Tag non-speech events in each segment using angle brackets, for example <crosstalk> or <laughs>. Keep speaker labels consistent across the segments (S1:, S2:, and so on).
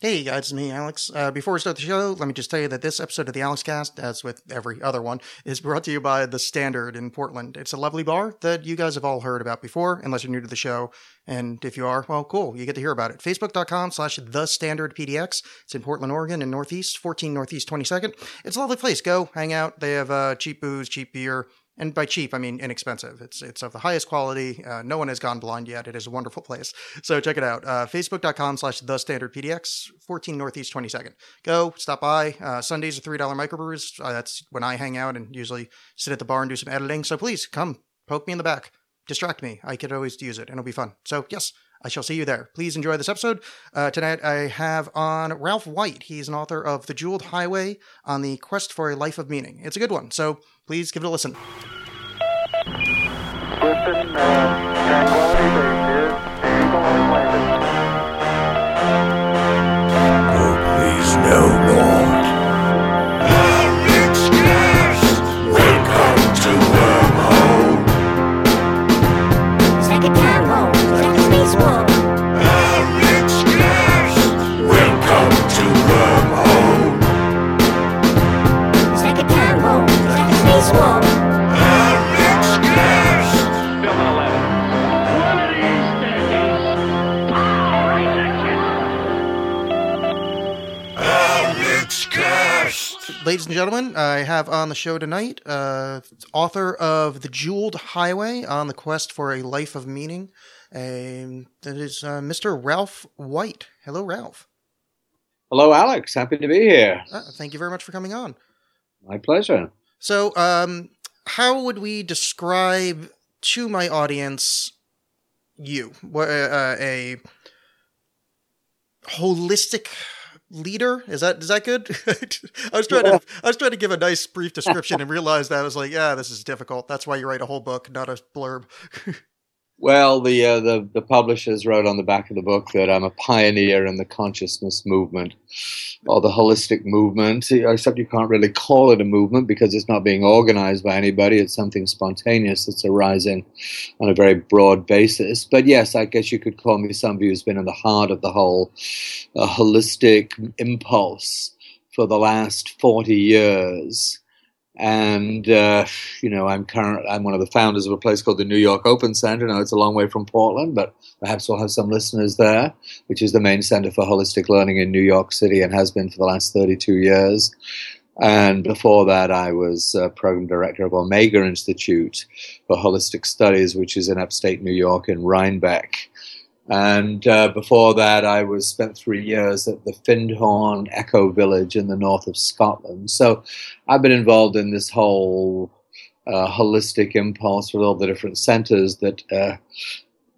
S1: Hey guys, it's me, Alex. Uh, before we start the show, let me just tell you that this episode of the Alexxcast, as with every other one, is brought to you by The Standard in Portland. It's a lovely bar that you guys have all heard about before, unless you're new to the show. And if you are, well, cool, you get to hear about it. Facebook.com slash The Standard PDX. It's in Portland, Oregon, in Northeast, 14 Northeast 22nd. It's a lovely place. Go hang out. They have uh, cheap booze, cheap beer, and by cheap I mean inexpensive. It's it's of the highest quality. Uh, no one has gone blind yet. It is a wonderful place. So check it out. Uh, Facebook.com/slash The Standard PDX, 14 Northeast 22nd. Go stop by. Uh, Sundays are three dollar microbrews. Uh, that's when I hang out and usually sit at the bar and do some editing. So please come poke me in the back, distract me. I could always use it, and it'll be fun. So yes. I shall see you there. Please enjoy this episode. Uh, tonight I have on Ralph White. He's an author of The Jeweled Highway on the Quest for a Life of Meaning. It's a good one, so please give it a listen.
S2: Houston, uh,
S1: Ladies and gentlemen, I have on the show tonight uh, author of The Jeweled Highway on the Quest for a Life of Meaning. Um, that is uh, Mr. Ralph White. Hello, Ralph.
S3: Hello, Alex. Happy to be here.
S1: Uh, thank you very much for coming on.
S3: My pleasure.
S1: So, um, how would we describe to my audience you? What, uh, a holistic leader? Is that is that good? <laughs> I was trying to I was trying to give a nice brief <laughs> description and realized that I was like, yeah, this is difficult. That's why you write a whole book, not a blurb. <laughs>
S3: Well, the, uh, the the publishers wrote on the back of the book that I'm a pioneer in the consciousness movement or the holistic movement. Except you can't really call it a movement because it's not being organized by anybody. It's something spontaneous that's arising on a very broad basis. But yes, I guess you could call me somebody who's been in the heart of the whole uh, holistic impulse for the last 40 years. And uh, you know I'm current. I'm one of the founders of a place called the New York Open Center. Now it's a long way from Portland, but perhaps we'll have some listeners there, which is the main center for holistic learning in New York City and has been for the last 32 years. And before that, I was uh, program director of Omega Institute for Holistic Studies, which is in upstate New York in Rhinebeck. And uh, before that, I was spent three years at the Findhorn Ecovillage in the north of Scotland. So I've been involved in this whole uh, holistic impulse with all the different centers that uh,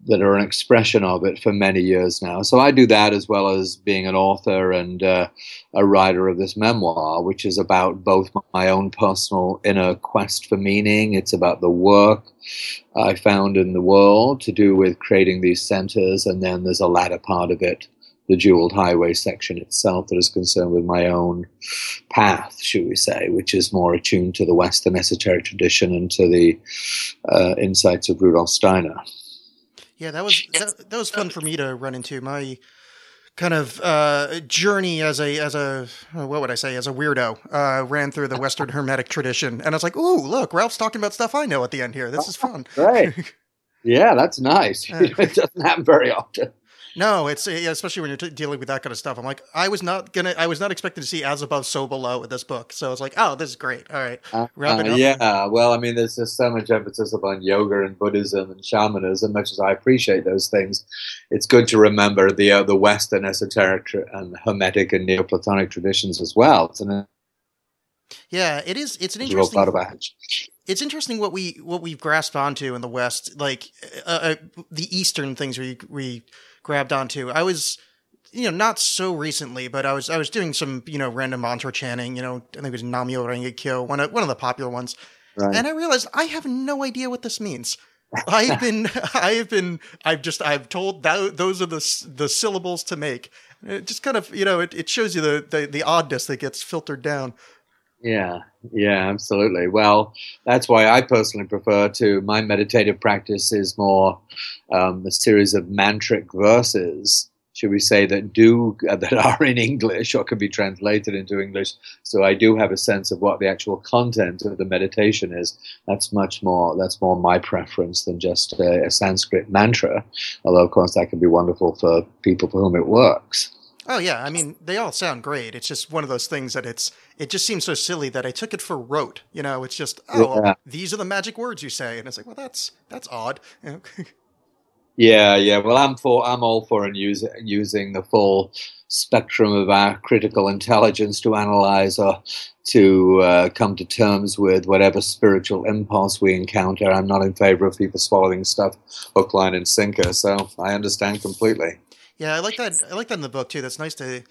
S3: that are an expression of it for many years now. So I do that as well as being an author and uh, a writer of this memoir, which is about both my own personal inner quest for meaning. It's about the work I found in the world to do with creating these centers, and then there's a latter part of it, the Jeweled Highway section itself, that is concerned with my own path, should we say, which is more attuned to the Western esoteric tradition and to the uh, insights of Rudolf Steiner.
S1: Yeah, that was that, that was fun for me to run into. My kind of uh, journey as a as a uh, what would I say as a weirdo uh, ran through the Western <laughs> Hermetic tradition, and I was like, "Ooh, look, Ralph's talking about stuff I know at the end here. This is fun."
S3: Right. <laughs> Yeah, that's nice. <laughs> it doesn't happen very often.
S1: No, it's especially when you're t- dealing with that kind of stuff. I'm like, I was not gonna, I was not expecting to see as above, so below with this book. So I was like, oh, this is great. All right,
S3: Uh, uh, yeah, well, I mean, there's just so much emphasis upon yoga and Buddhism and shamanism. As much as I appreciate those things, it's good to remember the uh, the Western esoteric and Hermetic and Neoplatonic traditions as well. It's an
S1: yeah, it is. It's an interesting. it's interesting what we what we've grasped onto in the West, like uh, uh, the Eastern things we we grabbed onto. I was, you know, not so recently, but I was I was doing some you know random mantra chanting. You know, I think it was Namyo Renge Kyo, one of one of the popular ones,
S3: Right.
S1: and I realized I have no idea what this means. I've been <laughs> <laughs> I have been I've just I've told that those are the the syllables to make. It just kind of you know it, it shows you the, the the oddness that gets filtered down.
S3: Yeah, yeah, absolutely. Well, that's why I personally prefer to. My meditative practice is more um, a series of mantric verses should we say, that do uh, that <laughs> are in English or can be translated into English. So I do have a sense of what the actual content of the meditation is. That's much more. That's more my preference than just a, a Sanskrit mantra. Although, of course, that can be wonderful for people for whom it works.
S1: Oh yeah, I mean they all sound great. It's just one of those things that it's it just seems so silly that I took it for rote. You know, it's just oh
S3: Yeah.
S1: these are the magic words you say, and it's like well that's that's odd. <laughs>
S3: Yeah, yeah. Well, I'm for I'm all for and use, using the full spectrum of our critical intelligence to analyze or to uh, come to terms with whatever spiritual impulse we encounter. I'm not in favor of people swallowing stuff hook, line, and sinker. So I understand completely.
S1: Yeah, I like that. I like that in the book too. That's nice to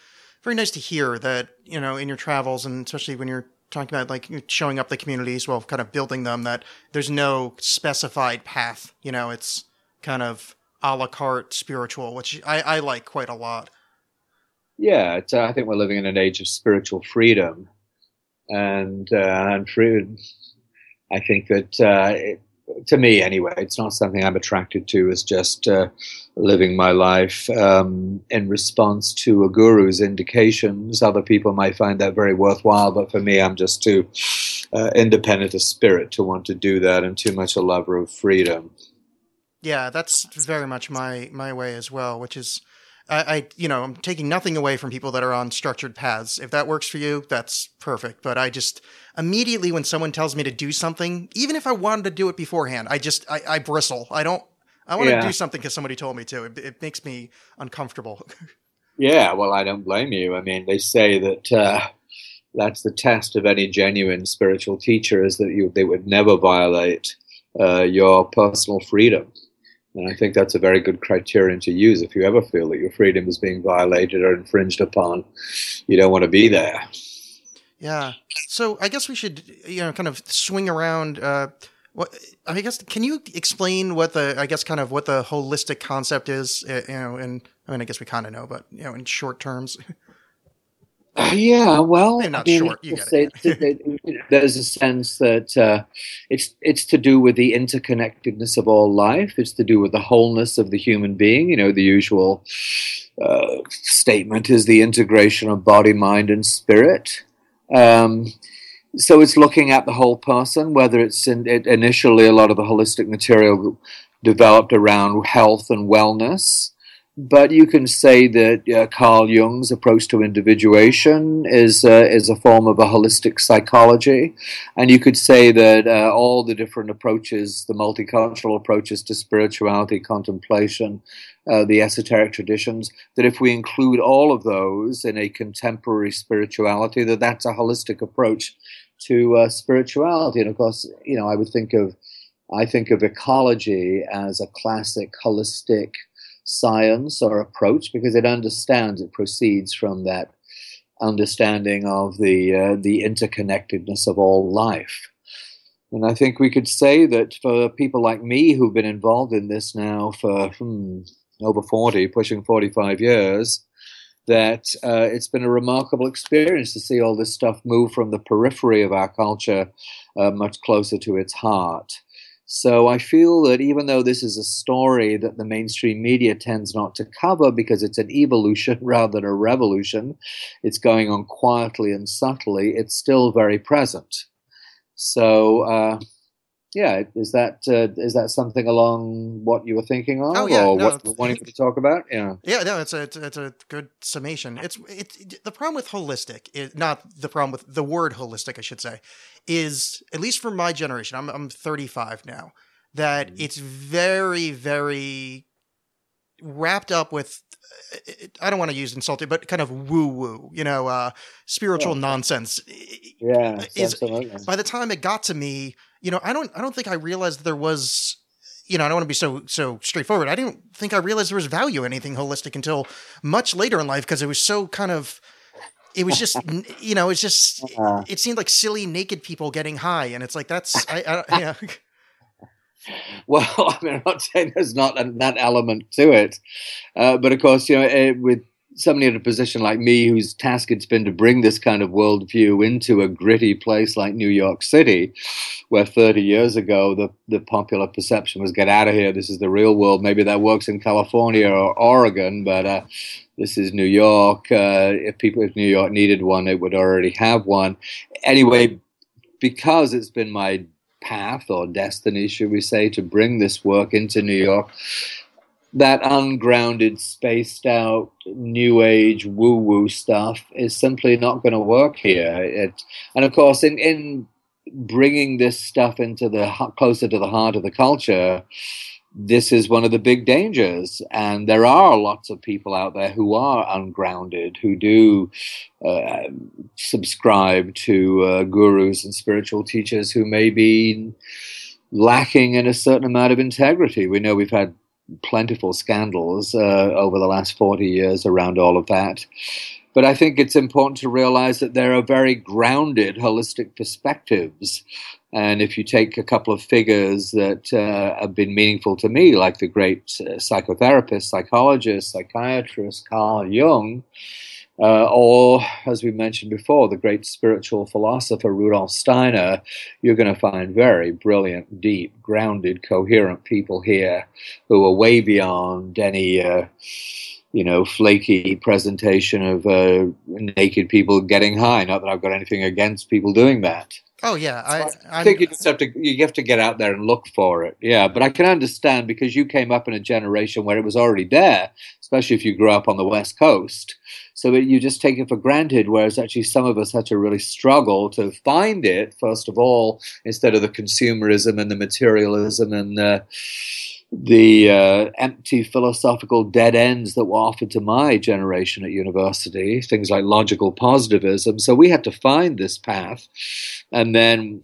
S1: very nice to hear that you know in your travels and especially when you're talking about like showing up the communities, well, kind of building them. That there's no specified path. You know, it's kind of a la carte spiritual, which I, I like quite a lot.
S3: Yeah, it's, uh, I think we're living in an age of spiritual freedom, and uh, and free. I think that uh, it, to me, anyway, it's not something I'm attracted to. As just uh, living my life um, in response to a guru's indications. Other people might find that very worthwhile, but for me, I'm just too uh, independent a spirit to want to do that, and too much a lover of freedom.
S1: Yeah, that's very much my my way as well, which is I, I you know, I'm taking nothing away from people that are on structured paths. If that works for you, that's perfect. But I just immediately when someone tells me to do something, even if I wanted to do it beforehand, I just I, I bristle. I don't I want
S3: Yeah.
S1: to do something because somebody told me to. It, it makes me uncomfortable. <laughs>
S3: Yeah, well, I don't blame you. I mean, they say that uh, that's the test of any genuine spiritual teacher is that you they would never violate uh, your personal freedom. And I think that's a very good criterion to use. If you ever feel that your freedom is being violated or infringed upon, you don't want to be there.
S1: yeah. So I guess we should you know kind of swing around. Uh, what I guess can you explain what the I guess kind of what the holistic concept is? uh, You know, and I mean I guess we kind of know, but you know, in short terms. <laughs>
S3: Yeah, well,
S1: Maybe not
S3: I mean,
S1: short, you
S3: it's-
S1: get it.
S3: it's- there's a sense that uh, it's it's to do with the interconnectedness of all life. It's to do with the wholeness of the human being. You know, the usual uh, statement is the integration of body, mind, and spirit. Um, so it's looking at the whole person, whether it's in, it, initially a lot of the holistic material developed around health and wellness. But you can say that uh, Carl Jung's approach to individuation is uh, is a form of a holistic psychology, and you could say that uh, all the different approaches, the multicultural approaches to spirituality, contemplation, uh, the esoteric traditions, that if we include all of those in a contemporary spirituality, that that's a holistic approach to uh, spirituality. And of course, you know, I would think of I think of ecology as a classic holistic science or approach because it understands it proceeds from that understanding of the uh, the interconnectedness of all life. And i think we could say that for people like me who've been involved in this now for hmm, over 40 pushing 45 years that uh, it's been a remarkable experience to see all this stuff move from the periphery of our culture uh, much closer to its heart so I feel that even though this is a story that the mainstream media tends not to cover because it's an evolution <laughs> rather than a revolution, it's going on quietly and subtly, it's still very present. So, uh, yeah, is that uh, is that something along what you were thinking of,
S1: Oh, yeah,
S3: or
S1: no,
S3: what you wanting to talk about? Yeah,
S1: Yeah, no, it's a it's, it's a good summation. It's it, the problem with holistic is not the problem with the word holistic, I should say, is at least for my generation. I'm I'm 35 now. That it's very very wrapped up with. I don't want to use insulted, but kind of woo woo, you know, uh, spiritual
S3: Yeah.
S1: nonsense.
S3: yeah,
S1: Is-
S3: absolutely.
S1: By the time it got to me, you know, I don't I don't think I realized there was you know, I don't want to be so so straightforward. I didn't think I realized there was value in anything holistic until much later in life because it was so kind of it was just you know, it's just <laughs>
S3: Uh,
S1: it seemed like silly naked people getting high and it's like that's I, I <laughs> yeah. <laughs>
S3: Well, <laughs> I mean, I'm not saying there's not that element to it, uh, but of course, you know, eh, with somebody in a position like me, whose task it's been to bring this kind of worldview into a gritty place like New York City, where 30 years ago the, the popular perception was get out of here, this is the real world. Maybe that works in California or Oregon, but uh, this is New York. Uh, if people, if New York needed one, it would already have one. Anyway, because it's been my path or destiny, should we say, to bring this work into New York, that ungrounded, spaced out, new age woo woo stuff is simply not going to work here. It, and of course, in, in bringing this stuff into the closer to the heart of the culture, this is one of the big dangers. And there are lots of people out there who are ungrounded, who do uh, subscribe to uh, gurus and spiritual teachers who may be lacking in a certain amount of integrity. We know we've had plentiful scandals uh, over the last 40 years around all of that. But I think it's important to realize that there are very grounded holistic perspectives. And if you take a couple of figures that uh, have been meaningful to me, like the great uh, psychotherapist, psychologist, psychiatrist Carl Jung, uh, or, as we mentioned before, the great spiritual philosopher Rudolf Steiner, you're going to find very brilliant, deep, grounded, coherent people here who are way beyond any, uh, you know, flaky presentation of uh, naked people getting high. Not that I've got anything against people doing that.
S1: Oh yeah, I,
S3: I
S1: I'm,
S3: think you just have to you have to get out there and look for it. Yeah, but I can understand because you came up in a generation where it was already there, especially if you grew up on the West Coast. So that you just take it for granted, whereas actually some of us had to really struggle to find it first of all, instead of the consumerism and the materialism and uh, the uh, empty philosophical dead ends that were offered to my generation at university, things like logical positivism. So we had to find this path, and then.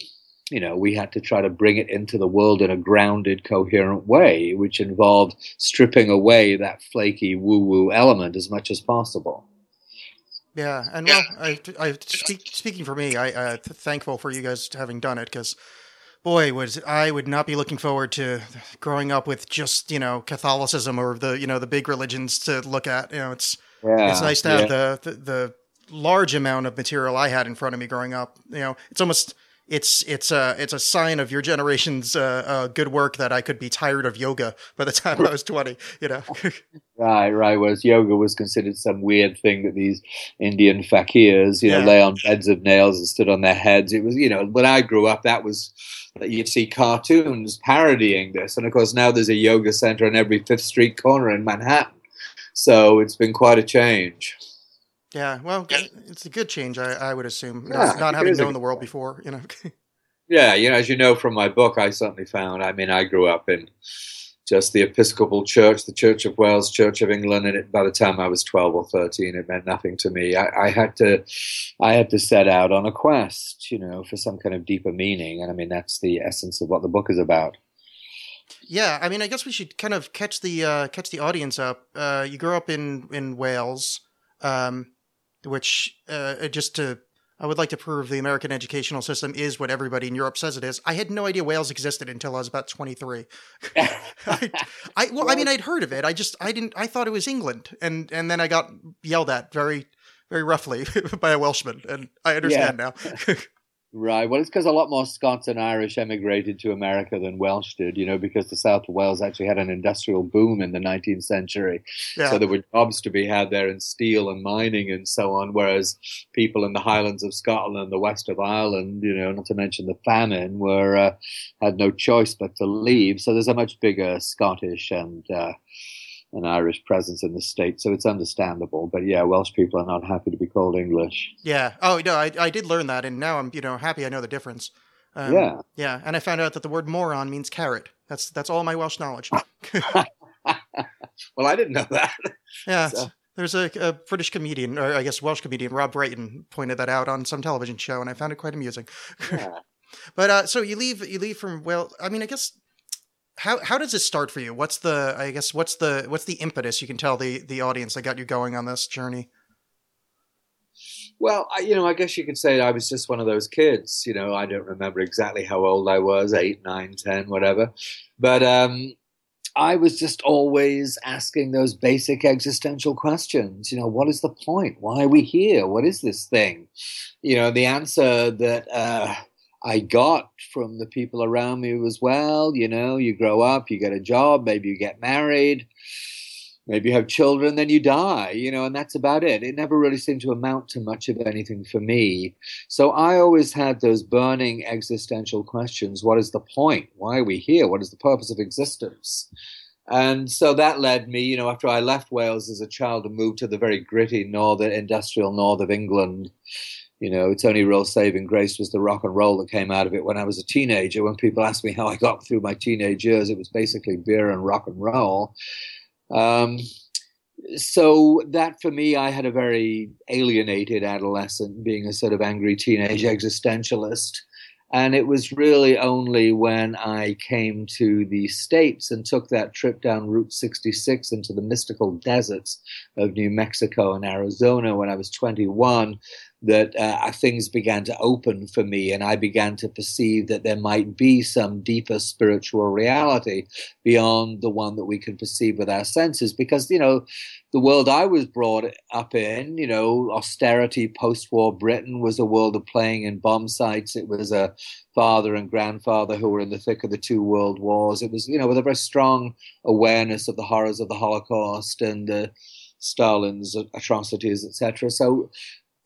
S3: You know, we had to try to bring it into the world in a grounded, coherent way, which involved stripping away that flaky woo-woo element as much as possible.
S1: Yeah, and well, I, I speak, speaking for me, I uh, thankful for you guys having done it because, boy, was I would not be looking forward to growing up with just you know Catholicism or the you know the big religions to look at. You know, it's
S3: Yeah,
S1: it's nice to have the, the the large amount of material I had in front of me growing up. You know, it's almost it's it's a it's a sign of your generation's uh, uh, good work that I could be tired of yoga by the time I was twenty. You know, <laughs>
S3: Right, right. Whereas yoga was considered some weird thing that these Indian fakirs, you know,
S1: Yeah.
S3: lay on beds of nails and stood on their heads. It was, you know, when I grew up, that was that you'd see cartoons parodying this, and of course now there's a yoga center on every Fifth Street corner in Manhattan. So it's been quite a change.
S1: Yeah. Well, it's a good change, I, I would assume.
S3: Yeah,
S1: not
S3: it
S1: having known the world before, you know. <laughs>
S3: Yeah, you know, as you know from my book, I certainly found. I mean, I grew up in just the Episcopal Church, the Church of Wales, Church of England, and it, by the time I was twelve or thirteen, it meant nothing to me. I, I had to, I had to set out on a quest, you know, for some kind of deeper meaning, and I mean that's the essence of what the book is about.
S1: Yeah, I mean, I guess we should kind of catch the uh, catch the audience up. Uh, you grew up in in Wales, um, which uh, just to I would like to prove the American educational system is what everybody in Europe says it is. I had no idea Wales existed until I was about twenty three. <laughs> I, I well, I mean, I'd heard of it. I just I didn't. I thought it was England, and and then I got yelled at very very roughly <laughs> by a Welshman, and I understand now. <laughs>
S3: Right. Well, it's because a lot more Scots and Irish emigrated to America than Welsh did, you know, because the South of Wales actually had an industrial boom in the 19th century.
S1: yeah,
S3: So there were jobs to be had there in steel and mining and so on, whereas people in the Highlands of Scotland and the west of Ireland, you know, not to mention the famine, were uh, had no choice but to leave. So there's a much bigger Scottish and uh, an Irish presence in the state. So it's understandable. But yeah, Welsh people are not happy to be called English.
S1: yeah. Oh no, I I did learn that, and now I'm you know happy I know the difference. Um,
S3: Yeah.
S1: Yeah, and I found out that the word moron means carrot. That's that's all my Welsh knowledge. <laughs> <laughs>
S3: Well, I didn't know that.
S1: Yeah,
S3: So-
S1: there's a, a British comedian, or I guess Welsh comedian, Rob Brydon, pointed that out on some television show, and I found it quite amusing.
S3: Yeah. <laughs>
S1: But uh, so you leave you leave from well, I mean, I guess how how does this start for you? What's the I guess what's the what's the impetus you can tell the the audience that got you going on this journey?
S3: Well, I, you know, I guess you could say I was just one of those kids. You know, I don't remember exactly how old I was eight, nine, ten, whatever. But um, I was just always asking those basic existential questions. You know, what is the point? Why are we here? What is this thing? You know, the answer that uh, I got from the people around me was, well, you know, you grow up, you get a job, maybe you get married, maybe you have children, then you die, you know, and that's about it. It never really seemed to amount to much of anything for me. So I always had those burning existential questions what is the point? Why are we here? What is the purpose of existence? And so that led me, you know, after I left Wales as a child and moved to the very gritty northern, industrial north of England. You know, its only real saving grace was the rock and roll that came out of it when I was a teenager. When people asked me how I got through my teenage years, it was basically beer and rock and roll. Um, so that for me, I had a very alienated adolescent, being a sort of angry teenage existentialist. And it was really only when I came to the States and took that trip down Route 66 into the mystical deserts of New Mexico and Arizona when I was 21 that uh, things began to open for me and I began to perceive that there might be some deeper spiritual reality beyond the one that we can perceive with our senses. Because, you know, the world I was brought up in, you know, austerity, post war Britain was a world of playing in bomb sites. It was a father and grandfather who were in the thick of the two world wars. It was, you know, with a very strong awareness of the horrors of the Holocaust and uh, Stalin's atrocities, etc. So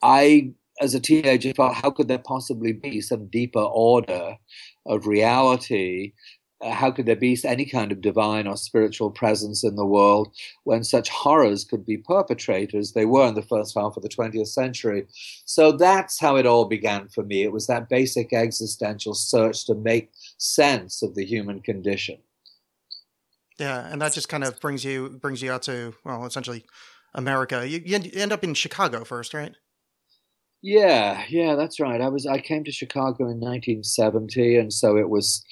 S3: I, as a teenager, thought, how could there possibly be some deeper order of reality? Uh, how could there be any kind of divine or spiritual presence in the world when such horrors could be perpetrated as they were in the first half of the 20th century? So that's how it all began for me. It was that basic existential search to make sense of the human condition.
S1: Yeah, and that just kind of brings you brings you out to well, essentially America. You, you end up in Chicago first, right?
S3: Yeah, yeah, that's right. I was I came to Chicago in 1970, and so it was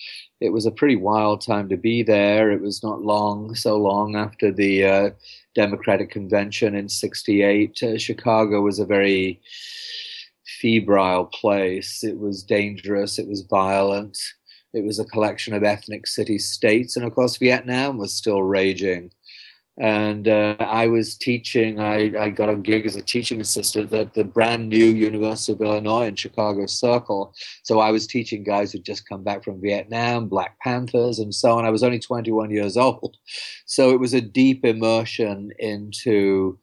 S3: it was a pretty wild time to be there. It was not long, so long after the uh, Democratic Convention in '68. Uh, Chicago was a very febrile place. It was dangerous. It was violent. It was a collection of ethnic city states, and of course, Vietnam was still raging and uh, I was teaching. I, I got a gig as a teaching assistant at the brand new University of Illinois in Chicago Circle. So I was teaching guys who'd just come back from Vietnam, Black Panthers, and so on. I was only 21 years old, so it was a deep immersion into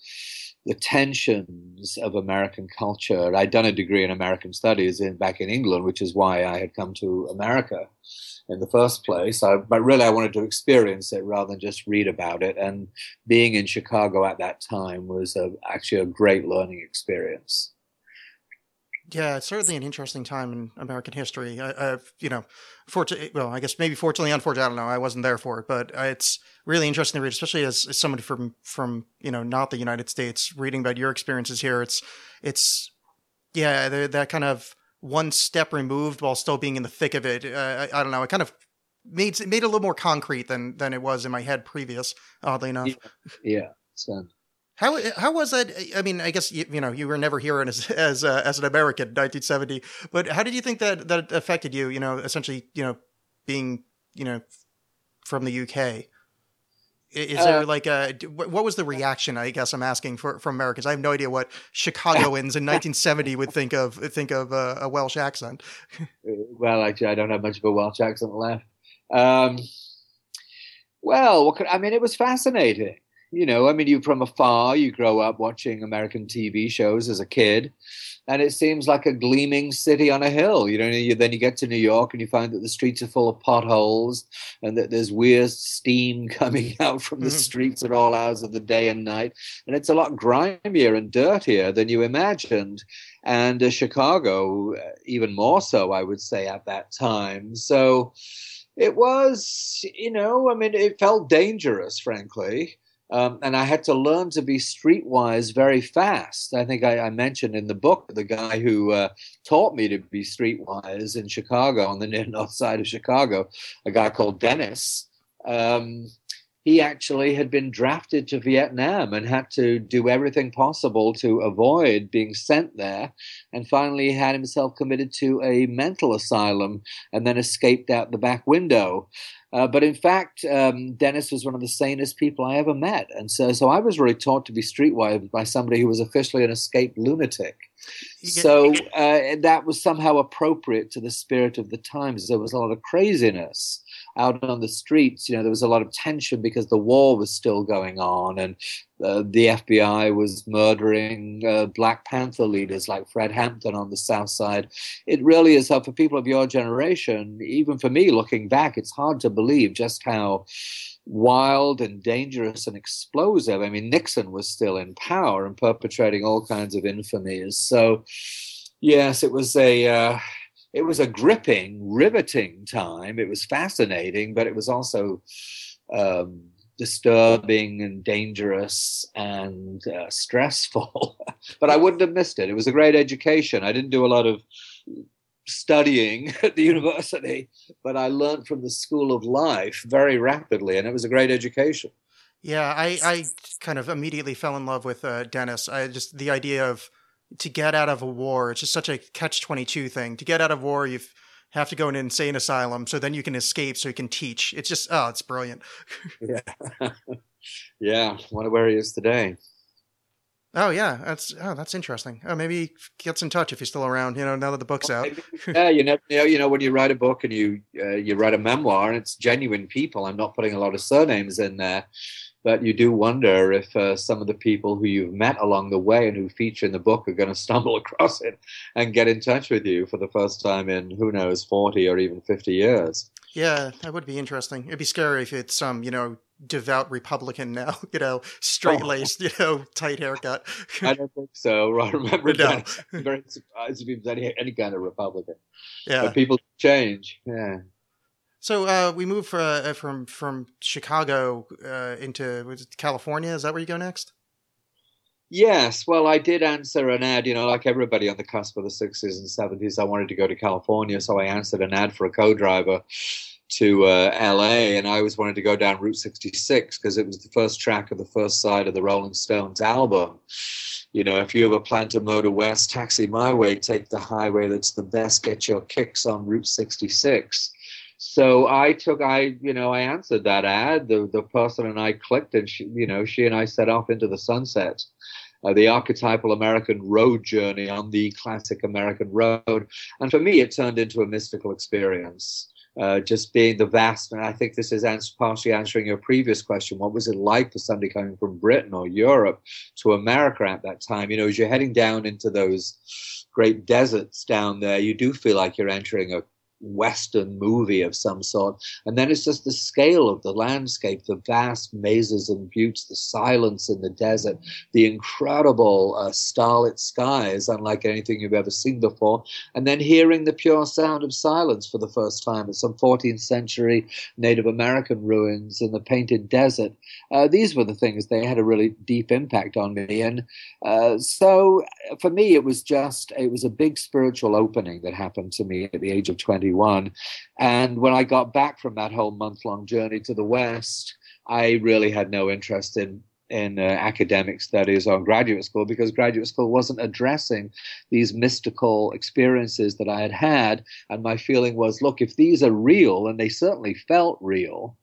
S3: the tensions of American culture. I'd done a degree in American studies in back in England, which is why I had come to America in the first place. I, but really, I wanted to experience it rather than just read about it. And being in Chicago at that time was a, actually a great learning experience.
S1: Yeah, it's certainly an interesting time in American history. I, you know, fortunately, well, I guess maybe fortunately, unfortunately, I don't know. I wasn't there for it, but it's really interesting to read, especially as, as somebody from from you know not the United States, reading about your experiences here. It's it's yeah, that kind of one step removed while still being in the thick of it. Uh, I, I, don't know. It kind of made made it a little more concrete than than it was in my head previous. Oddly enough.
S3: Yeah. yeah. So.
S1: How how was that? I mean, I guess you, you know you were never here as as uh, as an American, 1970. But how did you think that that affected you? You know, essentially, you know, being you know from the UK. Is uh, there like a what was the reaction? I guess I'm asking for from Americans. I have no idea what Chicagoans in 1970 would think of think of uh, a Welsh accent. <laughs>
S3: well, actually, I don't have much of a Welsh accent left. Um, well, could, I mean, it was fascinating. You know, I mean, you from afar, you grow up watching American TV shows as a kid, and it seems like a gleaming city on a hill. You know, you, then you get to New York and you find that the streets are full of potholes and that there's weird steam <laughs> coming out from the mm-hmm. streets at all hours of the day and night. And it's a lot grimier and dirtier than you imagined. And uh, Chicago, uh, even more so, I would say, at that time. So it was, you know, I mean, it felt dangerous, frankly. Um, and I had to learn to be streetwise very fast. I think I, I mentioned in the book the guy who uh, taught me to be streetwise in Chicago, on the <laughs> near north side of Chicago, a guy called Dennis. Um, he actually had been drafted to Vietnam and had to do everything possible to avoid being sent there, and finally he had himself committed to a mental asylum and then escaped out the back window. Uh, but in fact, um, Dennis was one of the sanest people I ever met, and so so I was really taught to be streetwise by somebody who was officially an escaped lunatic. So uh, that was somehow appropriate to the spirit of the times. There was a lot of craziness out on the streets. You know, there was a lot of tension because the war was still going on, and uh, the FBI was murdering uh, Black Panther leaders like Fred Hampton on the South Side. It really is uh, for people of your generation, even for me looking back, it's hard to believe just how wild and dangerous and explosive. I mean, Nixon was still in power and perpetrating all kinds of infamies. So, yes, it was a. Uh, it was a gripping, riveting time. It was fascinating, but it was also um, disturbing and dangerous and uh, stressful. <laughs> but I wouldn't have missed it. It was a great education. I didn't do a lot of studying <laughs> at the university, but I learned from the school of life very rapidly, and it was a great education.
S1: Yeah, I, I kind of immediately fell in love with uh, Dennis. I just the idea of to get out of a war. It's just such a catch twenty two thing. To get out of war, you have to go in an insane asylum, so then you can escape, so you can teach. It's just oh, it's brilliant. <laughs>
S3: Yeah, <laughs> yeah. Wonder where he is today.
S1: Oh yeah, that's oh that's interesting. Oh, maybe he gets in touch if he's still around. You know, now that the book's out.
S3: yeah, you never know. You know, when you write a book and you uh, you write a memoir, and it's genuine people. I'm not putting a lot of surnames in there, but you do wonder if uh, some of the people who you've met along the way and who feature in the book are going <laughs> to stumble across it and get in touch with you for the first time in who knows 40 or even 50 years.
S1: Yeah, that would be interesting. It'd be scary if it's some, you know, devout Republican now, <laughs> you know, straight laced, you know, tight haircut.
S3: I don't think so. <laughs> I remember
S1: No.
S3: very surprised if he was any, any kind of Republican.
S1: Yeah.
S3: But people change. Yeah.
S1: So uh, we move uh, from from Chicago uh, into California. Is that where you go next?
S3: Yes, well, I did answer an ad, you know, like everybody on the cusp of the 60s and 70s. I wanted to go to California, so I answered an ad for a co driver to uh, LA, and I always wanted to go down Route 66 because it was the first track of the first side of the Rolling Stones album. You know, if you ever plan to motor west, taxi my way, take the highway that's the best, get your kicks on Route 66. So I took, I, you know, I answered that ad. The the person and I clicked, and she, you know, she and I set off into the sunset uh, the archetypal American road journey on the classic American road. And for me, it turned into a mystical experience. Uh, just being the vast, and I think this is partially answering your previous question. What was it like for somebody coming from Britain or Europe to America at that time? You know, as you're heading down into those great deserts down there, you do feel like you're entering a Western movie of some sort. And then it's just the scale of the landscape, the vast mesas and buttes, the silence in the desert, the incredible uh, starlit skies, unlike anything you've ever seen before. And then hearing the pure sound of silence for the first time at some 14th century Native American ruins in the painted desert. Uh, these were the things they had a really deep impact on me. And uh, so for me, it was just, it was a big spiritual opening that happened to me at the age of 21. And when I got back from that whole month long journey to the West, I really had no interest in in uh, academic studies or graduate school because graduate school wasn't addressing these mystical experiences that I had had. And my feeling was, look, if these are real, and they certainly felt real,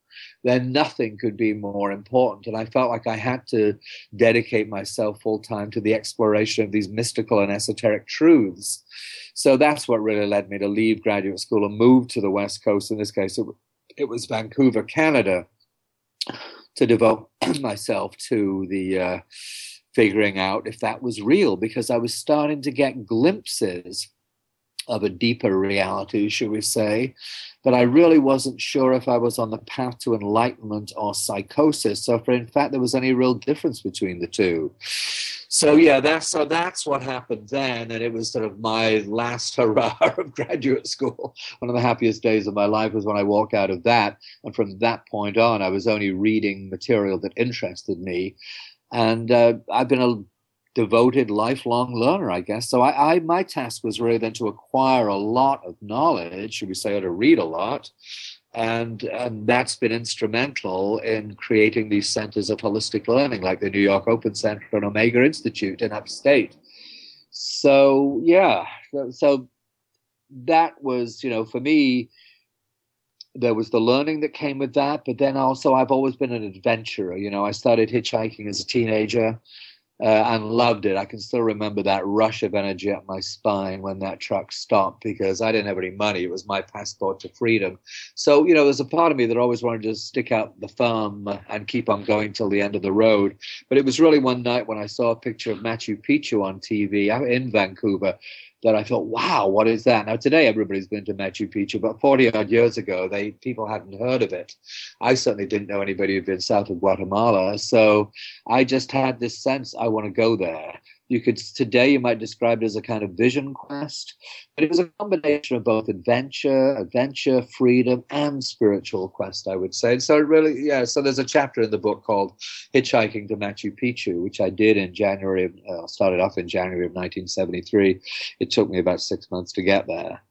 S3: then nothing could be more important. And I felt like I had to dedicate myself full time to the exploration of these mystical and esoteric truths. So that's what really led me to leave graduate school and move to the West Coast. In this case, it, it was Vancouver, Canada, to devote <clears throat> myself to the uh, figuring out if that was real because I was starting to get glimpses of a deeper reality, should we say. But I really wasn't sure if I was on the path to enlightenment or psychosis. So, for in fact, there was any real difference between the two. So yeah, that's so that's what happened then, and it was sort of my last <laughs> hurrah of graduate school. One of the happiest days of my life was when I walked out of that, and from that point on, I was only reading material that interested me, and uh, I've been a devoted lifelong learner, I guess. So I, I, my task was really then to acquire a lot of knowledge, should we say, or to read a lot, and and that's been instrumental in creating these centers of holistic learning, like the New York Open Center and Omega Institute in upstate. So yeah, so- so that was you know for me there was the learning that came with that but then also i've always been an adventurer you know i started hitchhiking as a teenager uh, and loved it. I can still remember that rush of energy up my spine when that truck stopped because i didn't have any money. It was my passport to freedom. So you know there's a part of me that always wanted to stick out the thumb and keep on going till the end of the road. But it was really one night when i saw a picture of machu picchu on tv in vancouver that I thought, wow, what is that? Now today everybody's been to Machu Picchu, but 40 odd years ago, they people hadn't heard of it. I certainly didn't know anybody who'd been south of Guatemala. So I just had this sense I want to go there. You could today you might describe it as a kind of vision quest, but it was a combination of both adventure, adventure, freedom, and spiritual quest, I would say. So it really, yeah. So there's a chapter in the book called Hitchhiking to Machu Picchu, which I did in January. Of, uh, started off in January of 1973. It took me about six months to get there,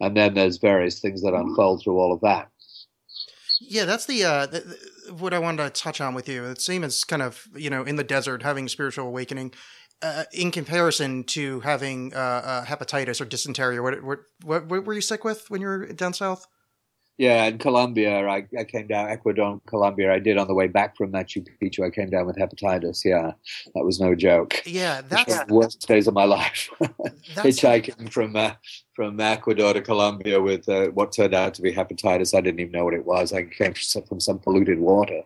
S3: and then there's various things that unfold through all of that.
S1: Yeah, that's the, uh, the- what I wanted to touch on with you. It seems kind of you know in the desert having spiritual awakening, uh, in comparison to having uh, uh, hepatitis or dysentery. What, what what what were you sick with when you were down south?
S3: Yeah, in Colombia, I, I came down Ecuador Colombia. I did on the way back from Machu Picchu. I came down with hepatitis. Yeah, that was no joke.
S1: Yeah, that's
S3: the worst days of my life. <laughs> Hitchhiking from uh, from Ecuador to Colombia with uh, what turned out to be hepatitis. I didn't even know what it was. I came from some polluted water.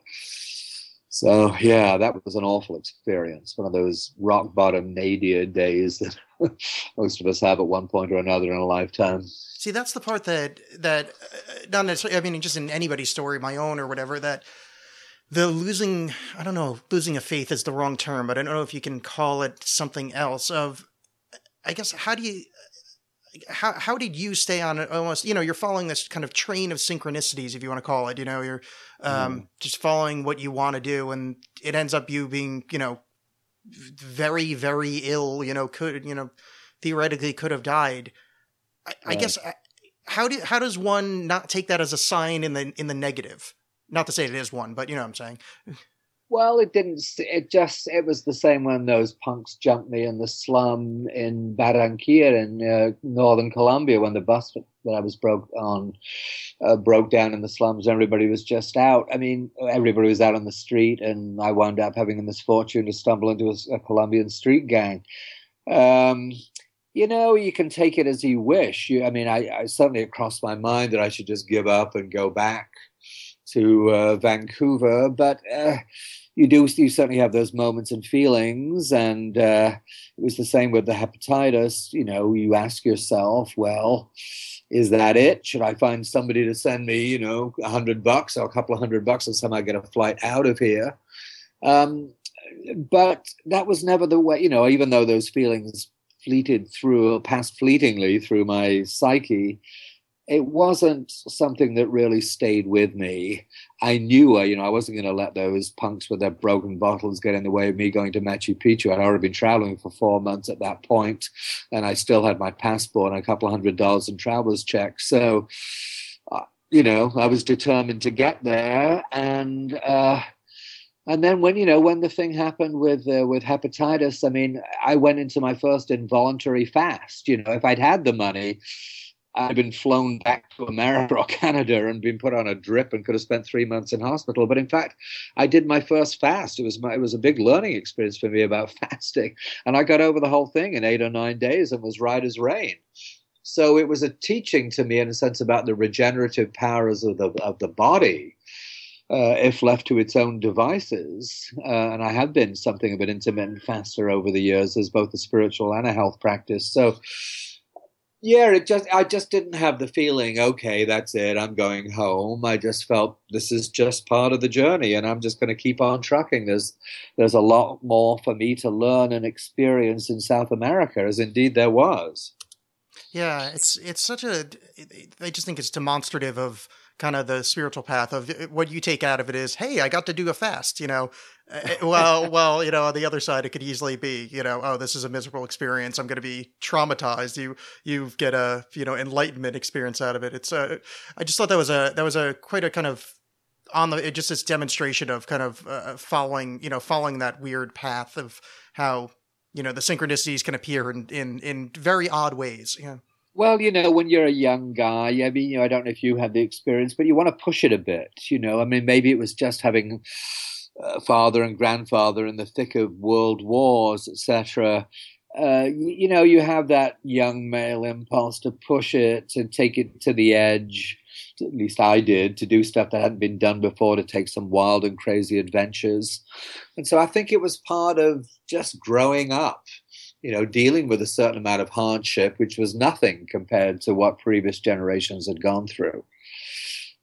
S3: So yeah, that was an awful experience. One of those rock bottom nadir days that <laughs> most of us have at one point or another in a lifetime.
S1: See, that's the part that that uh, not necessarily. I mean, just in anybody's story, my own or whatever. That the losing. I don't know. Losing a faith is the wrong term, but I don't know if you can call it something else. Of, I guess, how do you? How how did you stay on it? Almost, you know, you're following this kind of train of synchronicities, if you want to call it. You know, you're um, just following what you want to do, and it ends up you being, you know, very very ill. You know, could you know, theoretically could have died. I, I guess uh, how do how does one not take that as a sign in the in the negative? Not to say it is one, but you know what I'm saying.
S3: Well, it didn't. It just. It was the same when those punks jumped me in the slum in Barranquilla in uh, northern Colombia when the bus that I was broke on uh, broke down in the slums. Everybody was just out. I mean, everybody was out on the street, and I wound up having the misfortune to stumble into a Colombian street gang. Um, you know, you can take it as you wish. You, I mean, I, I certainly it crossed my mind that I should just give up and go back to uh, Vancouver, but uh, you do you certainly have those moments and feelings, and uh, it was the same with the hepatitis. You know, you ask yourself, well. Is that it? Should I find somebody to send me, you know, a hundred bucks or a couple of hundred bucks and somehow get a flight out of here? Um, but that was never the way, you know, even though those feelings fleeted through, passed fleetingly through my psyche, it wasn't something that really stayed with me. I knew, you know, I wasn't going to let those punks with their broken bottles get in the way of me going to Machu Picchu. I'd already been traveling for four months at that point, and I still had my passport and a couple hundred dollars in traveler's checks. So, uh, you know, I was determined to get there, and uh, and then when you know when the thing happened with uh, with hepatitis, I mean, I went into my first involuntary fast. You know, if I'd had the money, I'd been flown back to America or Canada and been put on a drip and could have spent three months in hospital. But in fact, I did my first fast. It was my, it was a big learning experience for me about <laughs> fasting, and I got over the whole thing in eight or nine days and was right as rain. So it was a teaching to me, in a sense, about the regenerative powers of the of the body uh, if left to its own devices. Uh, and I have been something of an intermittent faster over the years as both a spiritual and a health practice. So, yeah, it just I just didn't have the feeling, okay, that's it, I'm going home. I just felt this is just part of the journey and I'm just going to keep on trucking. There's there's a lot more for me to learn and experience in South America, as indeed there was.
S1: Yeah, it's it's such a. I just think it's demonstrative of kind of the spiritual path of what you take out of it is, hey, I got to do a fast. You know, well, well, you know, on the other side, it could easily be, you know, oh, this is a miserable experience. I'm going to be traumatized. You, you get a, you know, enlightenment experience out of it. It's, uh, I just thought that was a, that was a quite a kind of on the, it just this demonstration of kind of uh, following, you know, following that weird path of how, you know, the synchronicities can appear in, in, in very odd ways. Yeah.
S3: Well, you know, when you're a young guy, I mean, you know, I don't know if you have the experience, but you want to push it a bit. You know, I mean, maybe it was just having uh, father and grandfather in the thick of world wars, etc. Uh, you, you know, you have that young male impulse to push it, to take it to the edge. At least I did, to do stuff that hadn't been done before, to take some wild and crazy adventures. And so I think it was part of just growing up you know, dealing with a certain amount of hardship, which was nothing compared to what previous generations had gone through.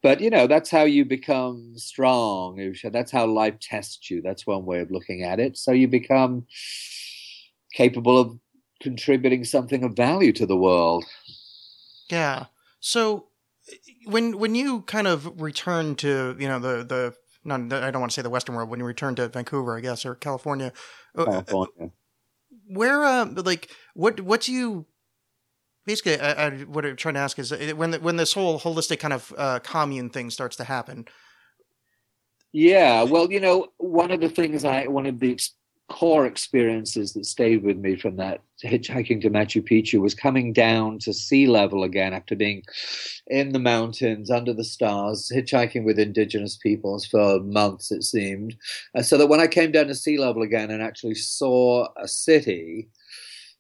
S3: But you know, that's how you become strong. That's how life tests you. That's one way of looking at it. So you become capable of contributing something of value to the world.
S1: Yeah. So when when you kind of return to you know the the I don't want to say the Western world. When you return to Vancouver, I guess, or California, uh,
S3: California
S1: where uh like what what do you basically I, I, what i'm trying to ask is uh, when when this whole holistic kind of uh, commune thing starts to happen
S3: yeah well you know one of the things i one of the core experiences that stayed with me from that hitchhiking to Machu Picchu was coming down to sea level again after being in the mountains under the stars, hitchhiking with indigenous peoples for months, it seemed. Uh, so that when I came down to sea level again and actually saw a city,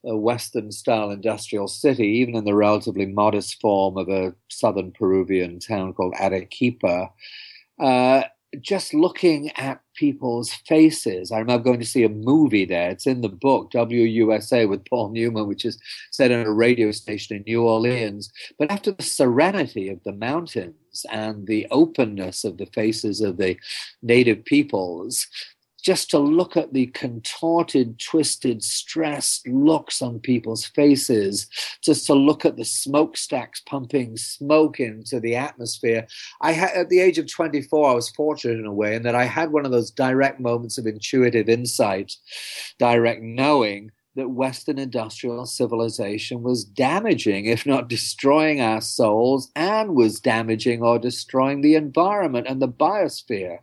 S3: a Western style industrial city, even in the relatively modest form of a southern Peruvian town called Arequipa, uh, just looking at people's faces. I remember going to see a movie there. It's in the book, WUSA, with Paul Newman, which is set in a radio station in New Orleans. But after the serenity of the mountains and the openness of the faces of the native peoples, just to look at the contorted, twisted, stressed looks on people's faces, just to look at the smokestacks pumping smoke into the atmosphere. I had, at the age of 24, I was fortunate in a way in that I had one of those direct moments of intuitive insight, direct knowing that Western industrial civilization was damaging, if not destroying our souls, and was damaging or destroying the environment and the biosphere.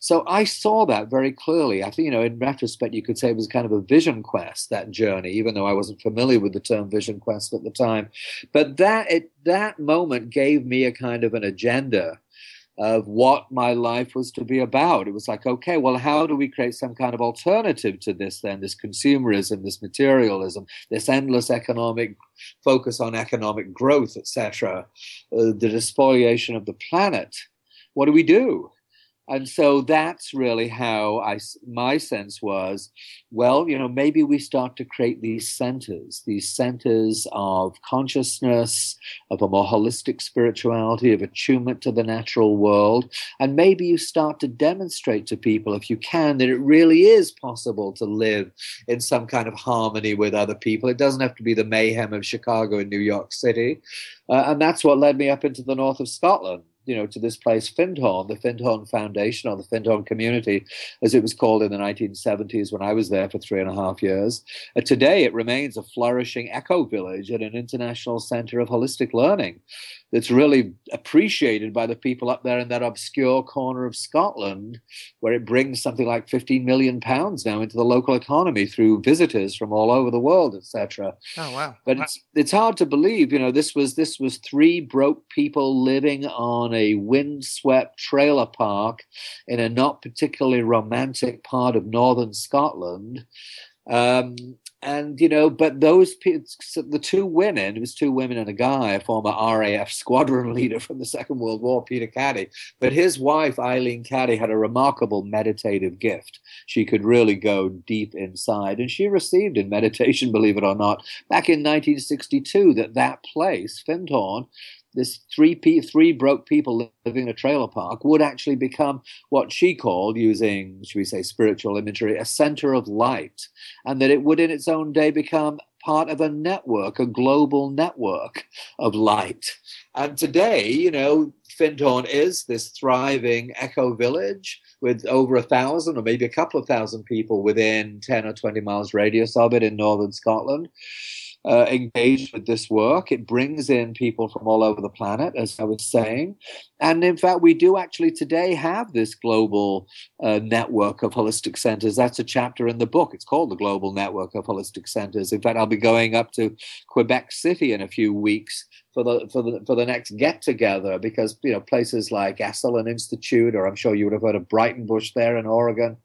S3: So I saw that very clearly. I think, you know, in retrospect, you could say it was kind of a vision quest, that journey, even though I wasn't familiar with the term vision quest at the time. But that it that moment gave me a kind of an agenda of what my life was to be about. It was like, okay, well, how do we create some kind of alternative to this then, this consumerism, this materialism, this endless economic focus on economic growth, etc., uh, the despoliation of the planet? What do we do? And so that's really how I my sense was well you know maybe we start to create these centers these centers of consciousness of a more holistic spirituality of attunement to the natural world. And maybe you start to demonstrate to people if you can that it really is possible to live in some kind of harmony with other people. It doesn't have to be the mayhem of chicago and new york city. Uh, and that's what led me up into the north of scotland you know, to this place, Findhorn, the Findhorn Foundation or the Findhorn Community, as it was called in the 1970s when I was there for three and a half years. Uh, today, it remains a flourishing eco village and an international center of holistic learning that's really appreciated by the people up there in that obscure corner of Scotland, where it brings something like 15 million pounds now into the local economy through visitors from all over the world, etc.
S1: Oh wow!
S3: But
S1: wow.
S3: it's it's hard to believe, you know, this was this was three broke people living on a windswept trailer park in a not particularly romantic part of northern Scotland. Um, and you know, but those the two women, it was two women and a guy, a former RAF squadron <laughs> leader from the Second World War, Peter Caddy. But his wife, Eileen Caddy, had a remarkable meditative gift. She could really go deep inside, and she received in meditation, <laughs> believe it or not, back in 1962, that that place, Findhorn, this three three broke people living in a trailer park would actually become what she called, using should we say spiritual imagery, a center of light, and that it would in its own day become part of a network, a global network of light. And today, you know, Findhorn is this thriving eco village with over a thousand or maybe a couple of thousand people within 10 or 20 miles radius of it in northern Scotland. Uh, engaged with this work. It brings in people from all over the planet, as I was saying. And in fact, we do actually today have this global uh, network of holistic centers. That's a chapter in the book. It's called the Global Network of Holistic Centers. In fact, I'll be going up to Quebec City in a few weeks for the for the for the next get together because you know places like Esalen Institute, or I'm sure you would have heard of Breitenbush there in Oregon,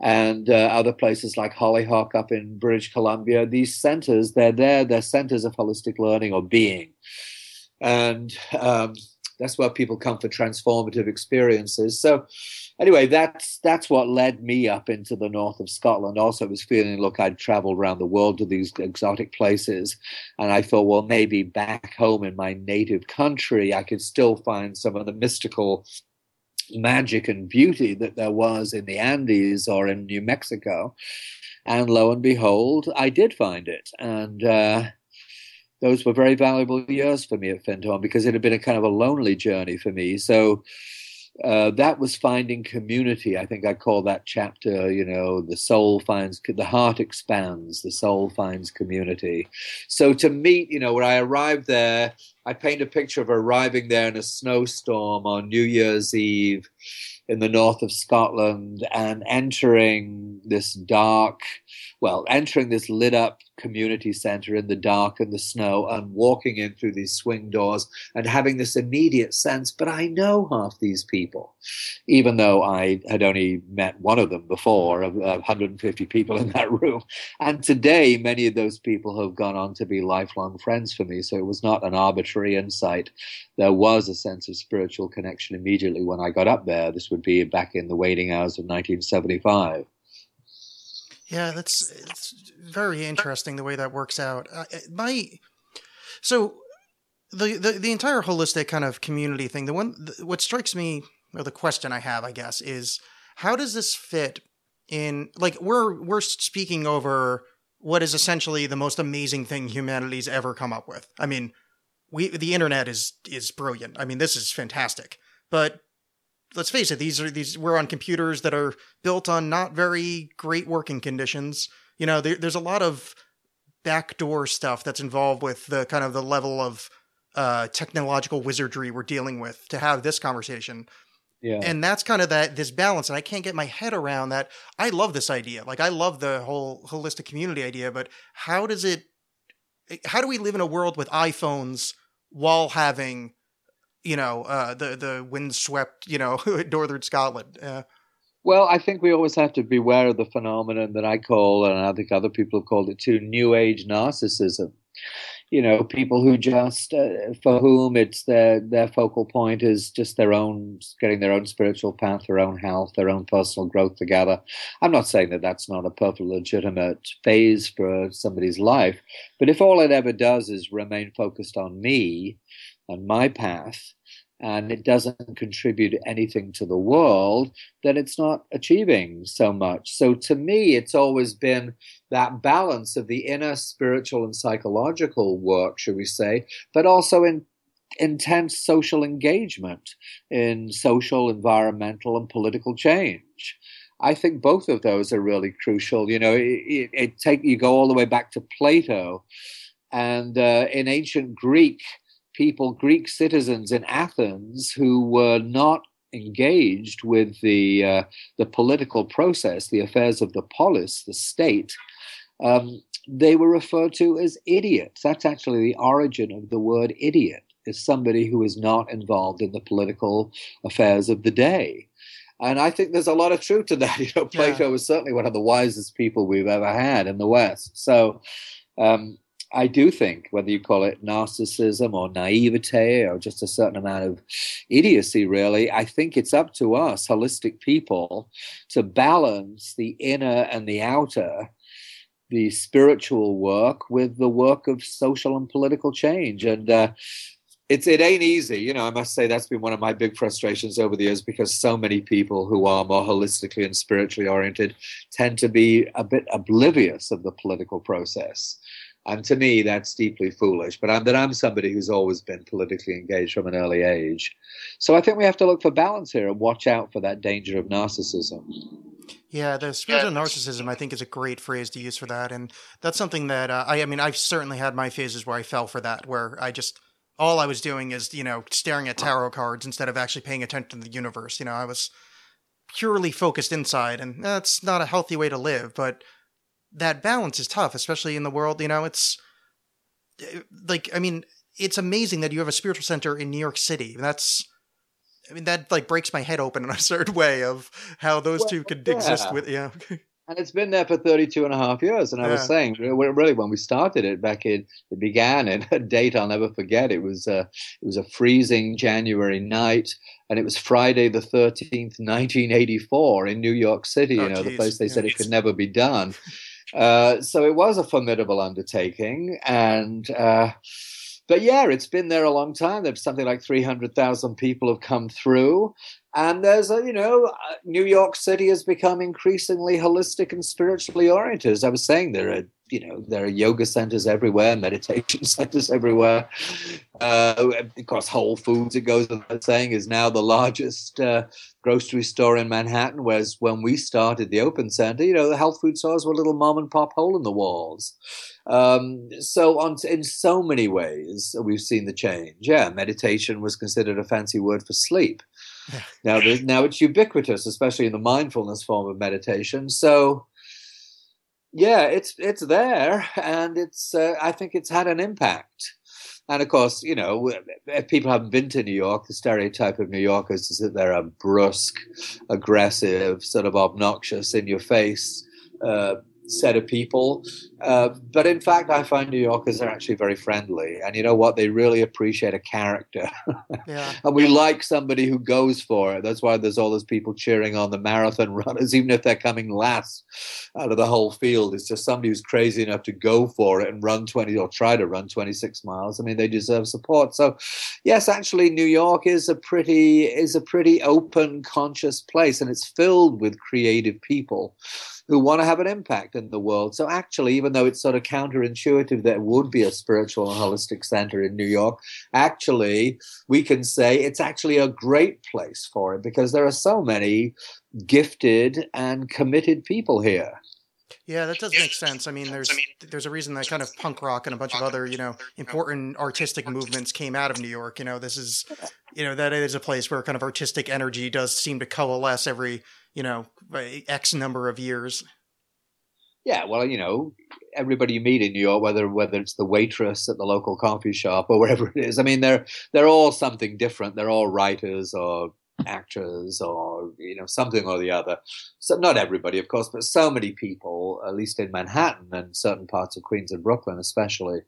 S3: and uh, other places like Hollyhock up in British Columbia. These centers, they're there, they're centers of holistic learning or being, and um, that's where people come for transformative experiences. So anyway, that's that's what led me up into the north of Scotland. Also, was feeling, look, I'd traveled around the world to these exotic places, and I thought, well, maybe back home in my native country, I could still find some of the mystical magic and beauty that there was in the Andes or in New Mexico. And lo and behold, I did find it, and. Uh, those were very valuable years for me at Findhorn because it had been a kind of a lonely journey for me. So uh, that was finding community. I think I call that chapter, you know, the soul finds, the heart expands, the soul finds community. So to meet, you know, when I arrived there, I paint a picture of arriving there in a snowstorm on New Year's Eve in the north of Scotland and entering this dark, well, entering this lit up community center in the dark and the snow and walking in through these swing doors and having this immediate sense, but I know half these people, even though I had only met one of them before, of 150 people in that room. And today, many of those people have gone on to be lifelong friends for me. So it was not an arbitrary insight. There was a sense of spiritual connection immediately when I got up there. This would be back in the waiting hours of 1975.
S1: Yeah, that's it's very interesting the way that works out. Uh, my so the, the the entire holistic kind of community thing. The one the, what strikes me, or the question I have, I guess, is how does this fit in? Like we're we're speaking over what is essentially the most amazing thing humanity's ever come up with. I mean, we the internet is is brilliant. I mean, this is fantastic, but let's face it, these are these we're on computers that are built on not very great working conditions. You know, there, there's a lot of backdoor stuff that's involved with the kind of the level of uh, technological wizardry we're dealing with to have this conversation.
S3: Yeah.
S1: And that's kind of that this balance, and I can't get my head around that. I love this idea, like I love the whole holistic community idea, but how does it? How do we live in a world with iPhones while having you know, uh, the the windswept, you know, <laughs> northern Scotland. Uh,
S3: well, I think we always have to beware of the phenomenon that I call, and I think other people have called it too, new age narcissism. You know, people who just, uh, for whom it's their their focal point is just their own, getting their own spiritual path, their own health, their own personal growth together. I'm not saying that that's not a perfectly legitimate phase for somebody's life, but if all it ever does is remain focused on me and my path, and it doesn't contribute anything to the world, then it's not achieving so much. So to me, it's always been that balance of the inner spiritual and psychological work, should we say, but also in intense social engagement in social, environmental, and political change. I think both of those are really crucial. You know, it, it, take you go all the way back to Plato, and uh, in ancient Greek, people, Greek citizens in Athens, who were not engaged with the uh, the political process, the affairs of the polis, the state. Um, they were referred to as idiots. That's actually the origin of the word idiot, is somebody who is not involved in the political affairs of the day. And I think there's a lot of truth to that. <laughs> You know, Plato
S1: Yeah.
S3: was certainly one of the wisest people we've ever had in the West. So um, I do think, whether you call it narcissism or naivete or just a certain amount of idiocy, really, I think it's up to us, holistic people, to balance the inner and the outer, the spiritual work with the work of social and political change. And uh, it's it ain't easy, you know. I must say that's been one of my big frustrations over the years because so many people who are more holistically and spiritually oriented tend to be a bit oblivious of the political process. And to me, that's deeply foolish. But I'm, I'm somebody who's always been politically engaged from an early age. So I think we have to look for balance here and watch out for that danger of narcissism.
S1: Yeah, the spiritual narcissism, I think, is a great phrase to use for that, and that's something that uh, I, I mean, I've certainly had my phases where I fell for that, where I just all I was doing is you know staring at tarot cards instead of actually paying attention to the universe. You know, I was purely focused inside, and that's not a healthy way to live. But that balance is tough, especially in the world. You know, it's eh, like I mean, it's amazing that you have a spiritual center in New York City. That's I mean, that like breaks my head open in a <laughs> certain way of how those
S3: Well,
S1: two could
S3: yeah.
S1: exist with, yeah. <laughs>
S3: And it's been there for 32 and a half years. And I was saying, really, when we started it back in, it began in a date I'll never forget. It was, uh, it was a freezing January night, and it was Friday the 13th, 1984, in New York City,
S1: Oh,
S3: you know, the place they
S1: Yeah.
S3: said it could never be done. <laughs> Uh, so it was a formidable undertaking. And, uh, but yeah, it's been there a long time. There's something like 300,000 people have come through. And there's a, you know, uh, New York City has become increasingly holistic and spiritually oriented. As I was saying, there are, you know, there are yoga centers everywhere, meditation <laughs> centers everywhere. Uh, of course, Whole Foods, it goes without saying, is now the largest uh, grocery store in Manhattan. Whereas when we started the Open Center, you know, the health food stores were little mom and pop hole in the walls. Um, so on in so many ways, we've seen the change. Yeah, meditation was considered a fancy word for sleep. <laughs> Now, now it's ubiquitous, especially in the mindfulness form of meditation. So, yeah, it's it's there, and it's uh, I think it's had an impact. And of course, you know, if people haven't been to New York, the stereotype of New Yorkers is that they're a brusque, aggressive, sort of obnoxious, in your face uh, set of people. Uh, but in fact, I find New Yorkers are actually very friendly. And you know what? They really appreciate a character. <laughs>
S1: Yeah.
S3: and we like somebody who goes for it. That's why there's all those people cheering on the marathon <laughs> runners, even if they're coming last out of the whole field. It's just somebody who's crazy enough to go for it and run 20 or try to run 26 miles. I mean, they deserve support. So, yes, actually, New York is a pretty is a pretty open, conscious place, and it's filled with creative people who want to have an impact in the world. So actually, even though it's sort of counterintuitive that would be a spiritual and holistic center in New York, actually we can say it's actually a great place for it because there are so many gifted and committed people here.
S1: Yeah, that does make sense. I mean, there's there's a reason that kind of punk rock and a bunch of other, you know, important artistic movements came out of New York. You know, this is, you know, that is a place where kind of artistic energy does seem to coalesce every, you know, X number of years.
S3: Yeah, well, you know, everybody you meet in New York, whether whether it's the waitress at the local coffee shop or wherever it is, I mean, they're they're all something different. They're all writers or actors or you know something or the other. So not everybody, of course, but so many people, at least in Manhattan and certain parts of Queens and Brooklyn, especially,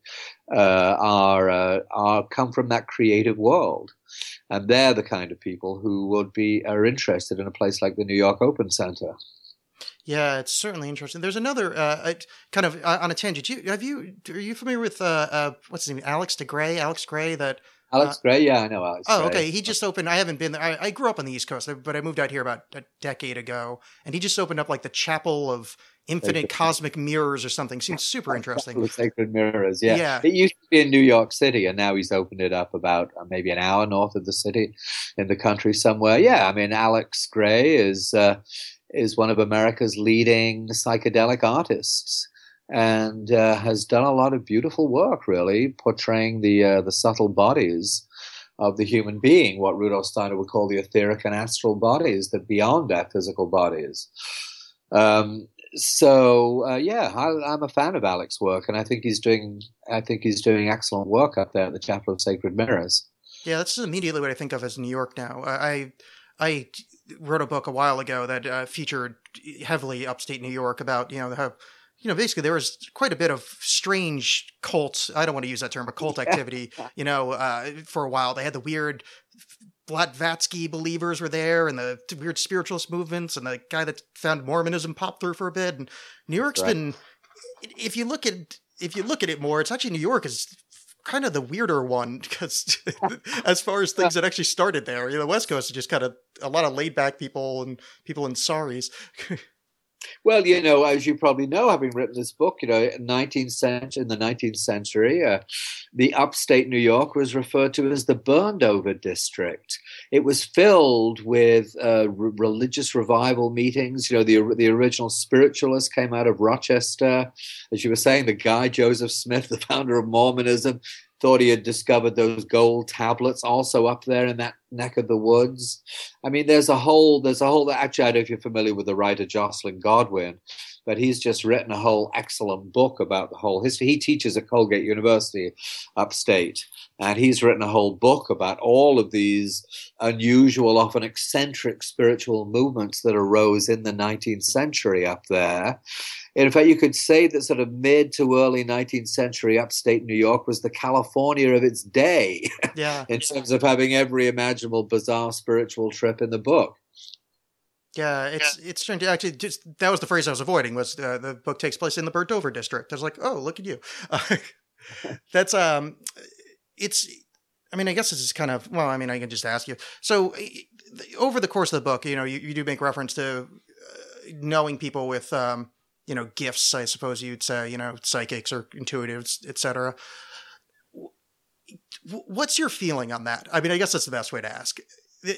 S3: uh, are uh, are come from that creative world, and they're the kind of people who would be are interested in a place like the New York Open Center.
S1: Yeah, it's certainly interesting. There's another uh, uh, kind of uh, on a tangent. You, have you are you familiar with uh, uh, what's his name? Alex DeGray. Alex Grey. That
S3: Alex Grey, yeah, I know Alex.
S1: Oh,
S3: Grey.
S1: okay. He just opened. I haven't been there. I, I grew up on the East Coast, but I moved out here about a decade ago, and he just opened up like the Chapel of Infinite Cosmic Mirrors or something. Seems super
S3: Chapel
S1: interesting.
S3: of Sacred Mirrors, yeah.
S1: Yeah.
S3: It used to be in New York City, and now he's opened it up about uh, maybe an hour north of the city, in the country somewhere. Yeah, I mean, Alex Grey is uh, is one of America's leading psychedelic artists, and uh, has done a lot of beautiful work, really portraying the uh, the subtle bodies of the human being, what Rudolf Steiner would call the etheric and astral bodies, that beyond our physical bodies. Um, so uh, yeah, I, I'm a fan of Alex's work, and I think he's doing I think he's doing excellent work up there at the Chapel of Sacred Mirrors.
S1: Yeah, that's immediately what I think of as New York now. I I wrote a book a while ago that uh, featured heavily upstate New York about you know how you know basically there was quite a bit of strange cult. I don't want to use that term, but cult activity. <laughs> You know, uh, for a while they had the weird. Blavatsky believers were there, and the weird spiritualist movements, and the guy that found Mormonism popped through for a bit. And New York's
S3: Right.
S1: been, if you look at if you look at it more, it's actually New York is kind of the weirder one <laughs> because <laughs> as far as things that actually started there, you know, the West Coast is just kind of a lot of laid back people and people in saris. <laughs>
S3: Well, you know, as you probably know, having written this book, you know, 19th century, in the 19th century, uh, the upstate New York was referred to as the burned over district. It was filled with uh, r- religious revival meetings. You know, the, the original spiritualists came out of Rochester. As you were saying, the guy, Joseph Smith, <laughs> the founder of Mormonism, thought he had discovered those gold tablets also up there in that neck of the woods. I mean, there's a whole, there's a whole, actually, I don't know if you're familiar with the writer Joscelyn Godwin, but he's just written a whole excellent book about the whole history. He teaches at Colgate University upstate, and he's written a whole book about all of these unusual, often eccentric spiritual movements that arose in the 19th century up there. In fact, you could say that sort of mid to early 19th century upstate New York was the California of its day <laughs>
S1: Yeah.
S3: in terms of having every imaginable bizarre spiritual trip in the book.
S1: Yeah, it's it's strange. Actually, just that was the phrase I was avoiding. Was uh, the book takes place in the burnt over district? I was like, oh, look at you. Uh, <laughs> <laughs> that's um, it's. I mean, I guess this is kind of well. I mean, I can just ask you. So, eh, over the course of the book, you know, you, you do make reference to uh, knowing people with um, you know, gifts. I suppose you'd say, you know, psychics or intuitives, etc. What's your feeling on that? I mean, I guess that's the best way to ask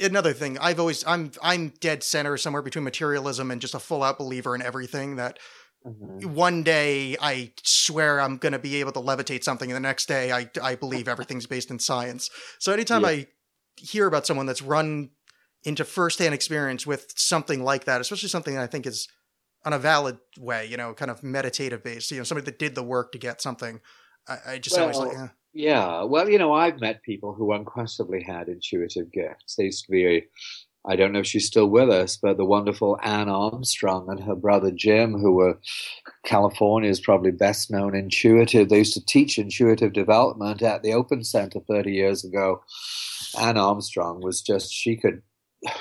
S1: another thing i've always i'm i'm dead center somewhere between materialism and just a full out believer in everything that
S3: Mm-hmm.
S1: one day i swear i'm going to be able to levitate something and the next day i i believe everything's based in science so anytime
S3: Yeah.
S1: i hear about someone that's run into firsthand experience with something like that especially something that i think is on a valid way you know kind of meditative based you know somebody that did the work to get something i, I just always like eh.
S3: Yeah, well, you know, I've met people who unquestionably had intuitive gifts. They used to be, I don't know if she's still with us, but the wonderful Anne Armstrong and her brother Jim, who were California's probably best known intuitive. They used to teach intuitive development at the Open Center 30 years ago. Anne Armstrong was just, she could,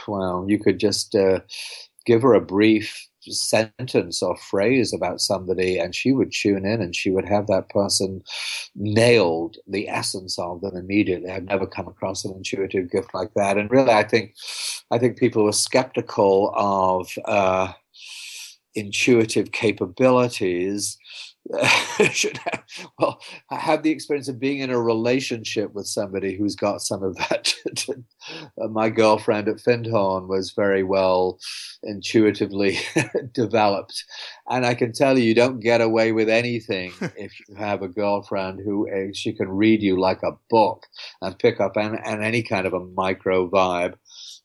S3: well, you could just uh, give her a brief sentence or phrase about somebody and she would tune in and she would have that person nailed the essence of them immediately. I've never come across an intuitive gift like that. And really i think i think people were skeptical of uh, intuitive capabilities <laughs> should have, well have the experience of being in a relationship with somebody who's got some of that <laughs> my girlfriend at Findhorn was very well intuitively <laughs> developed and I can tell you, you don't get away with anything if you have a girlfriend who uh, she can read you like a book and pick up an, an any kind of a micro vibe.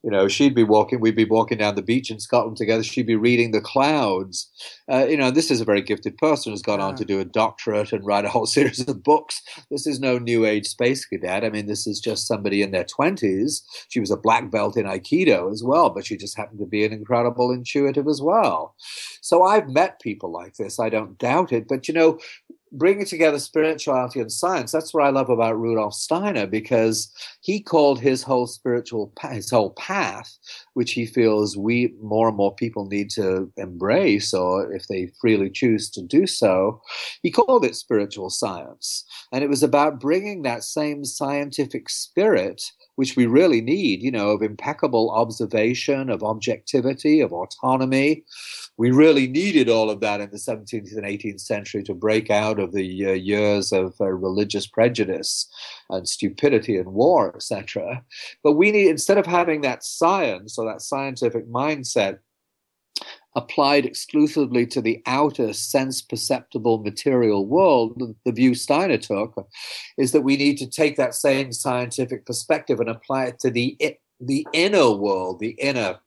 S3: You know, she'd be walking, we'd be walking down the beach in Scotland together. She'd be reading the clouds. Uh, you know, this is a very gifted person who's gone on to do a doctorate and write a whole <laughs> series of books. This is no new age space cadet. I mean, this is just somebody in their 20s. She was a black belt in Aikido as well, but she just happened to be an incredible intuitive as well. So I've met people like this. I don't doubt it. But you know, bringing together spirituality and science, that's what I love about Rudolf Steiner because he called his whole spiritual, his whole path, which he feels we more and more people need to embrace, or if they freely choose to do so, he called it spiritual science. And it was about bringing that same scientific spirit which we really need, you know, of impeccable observation, of objectivity, of autonomy. We really needed all of that in the 17th and 18th century to break out of the uh, years of uh, religious prejudice and stupidity and war, etc. But we need, instead of having that science or that scientific mindset, applied exclusively to the outer sense perceptible material world, the view Steiner took is that we need to take that same scientific perspective and apply it to the the inner world, the inner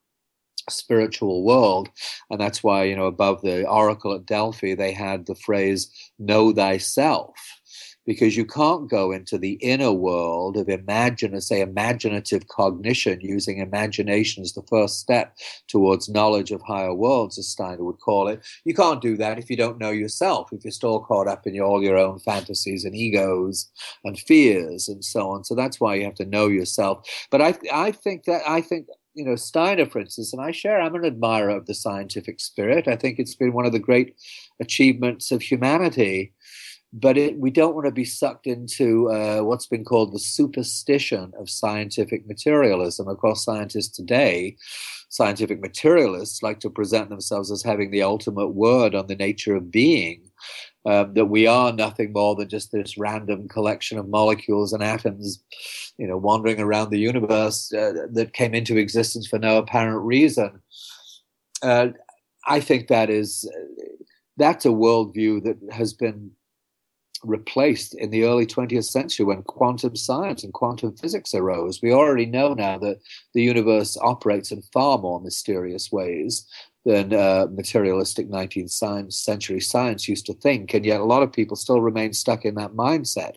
S3: spiritual world. And that's why you know above the oracle at delphi they had the phrase know thyself because you can't go into the inner world of imagine say imaginative cognition using imagination as the first step towards knowledge of higher worlds as steiner would call it. You can't do that if you don't know yourself if you're still caught up in your, all your own fantasies and egos and fears and so on. So that's why you have to know yourself. But i i think that i think you know steiner for instance and i share i'm an admirer of the scientific spirit. I think it's been one of the great achievements of humanity but it, we don't want to be sucked into uh, what's been called the superstition of scientific materialism. Of course, scientists today, scientific materialists, like to present themselves as having the ultimate word on the nature of being. Um, that we are nothing more than just this random collection of molecules and atoms, you know, wandering around the universe uh, that came into existence for no apparent reason. Uh, I think that is that's a worldview that has been replaced in the early 20th century when quantum science and quantum physics arose. We already know now that the universe operates in far more mysterious ways than uh, materialistic 19th century science used to think. And yet, a lot of people still remain stuck in that mindset.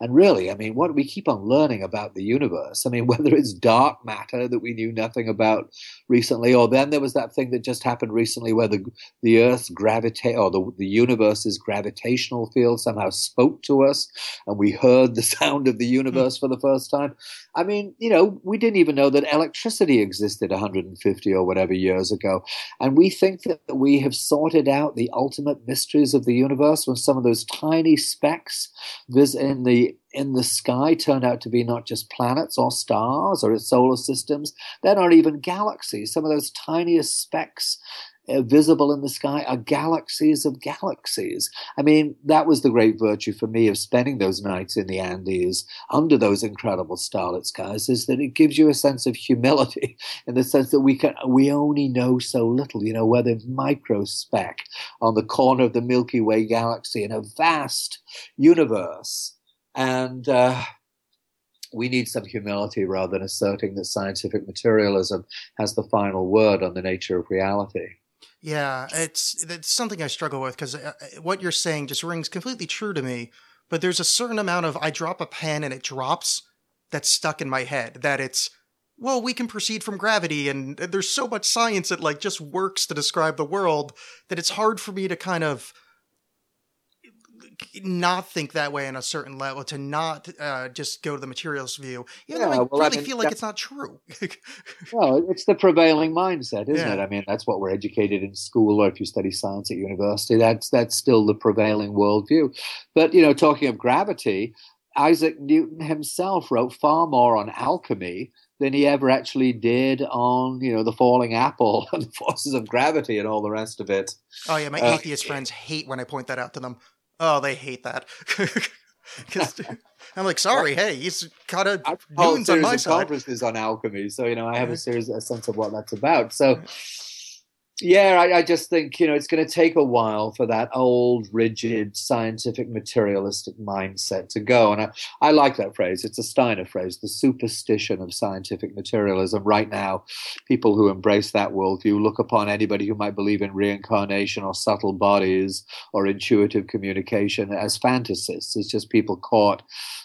S3: And really, I mean, what we keep on learning about the universe, I mean, <laughs> whether it's dark matter that we knew nothing about recently, or then there was that thing that just happened recently where the, the Earth's gravitate or the, the universe's gravitational field somehow spoke to us and we heard the <laughs> sound of the universe for the first time. I mean, you know, we didn't even know that electricity existed 150 or whatever years ago. And we think that we have sorted out the ultimate mysteries of the universe when some of those tiny specks in the in the sky turn out to be not just planets or stars or solar systems. They're not even galaxies. Some of those tiniest specks visible in the sky are galaxies of galaxies. I mean, that was the great virtue for me of spending those nights in the Andes under those incredible starlit skies is that it gives you a sense of humility <laughs> in the sense that we can we only know so little. You know, we're the microspeck on the corner of the Milky Way galaxy in a vast universe, and. Uh, we need some humility rather than asserting that scientific materialism has the final word on the nature of reality.
S1: Yeah, it's it's something I struggle with because uh, uh, what you're saying just rings completely true to me. But there's a certain amount of I drop a pen and it drops that's stuck in my head. That it's well, we can proceed from gravity, and there's so much science that like just works to describe the world that it's hard for me to kind of not think that way on a certain level, to not uh, just go to the materials view, even yeah, though I well, really I mean, feel like it's not true. <laughs>
S3: well, it's the prevailing mindset, isn't yeah. it? I mean, that's what we're educated in school, or if you study science at university, that's that's still the prevailing worldview. But you know, talking of gravity, Isaac Newton himself wrote far more on alchemy than he ever actually did on, you know, the falling apple <laughs> and the forces of gravity and all the rest of it.
S1: Oh yeah, my uh, atheist friends hate when I point that out to them. Oh, they hate that. <laughs> <laughs> I'm like, sorry, hey, he's got a oh, Newton's on my side.
S3: Conferences on alchemy, so you know I have a serious a sense of what that's about. So yeah, I, I, just think you know it's going to take a while for that old, rigid, scientific, materialistic mindset to go. And I, I like that phrase. It's a Steiner phrase, the superstition of scientific materialism. Right now, people who embrace that worldview look upon anybody who might believe in reincarnation or subtle bodies or intuitive communication as fantasists. It's just people caught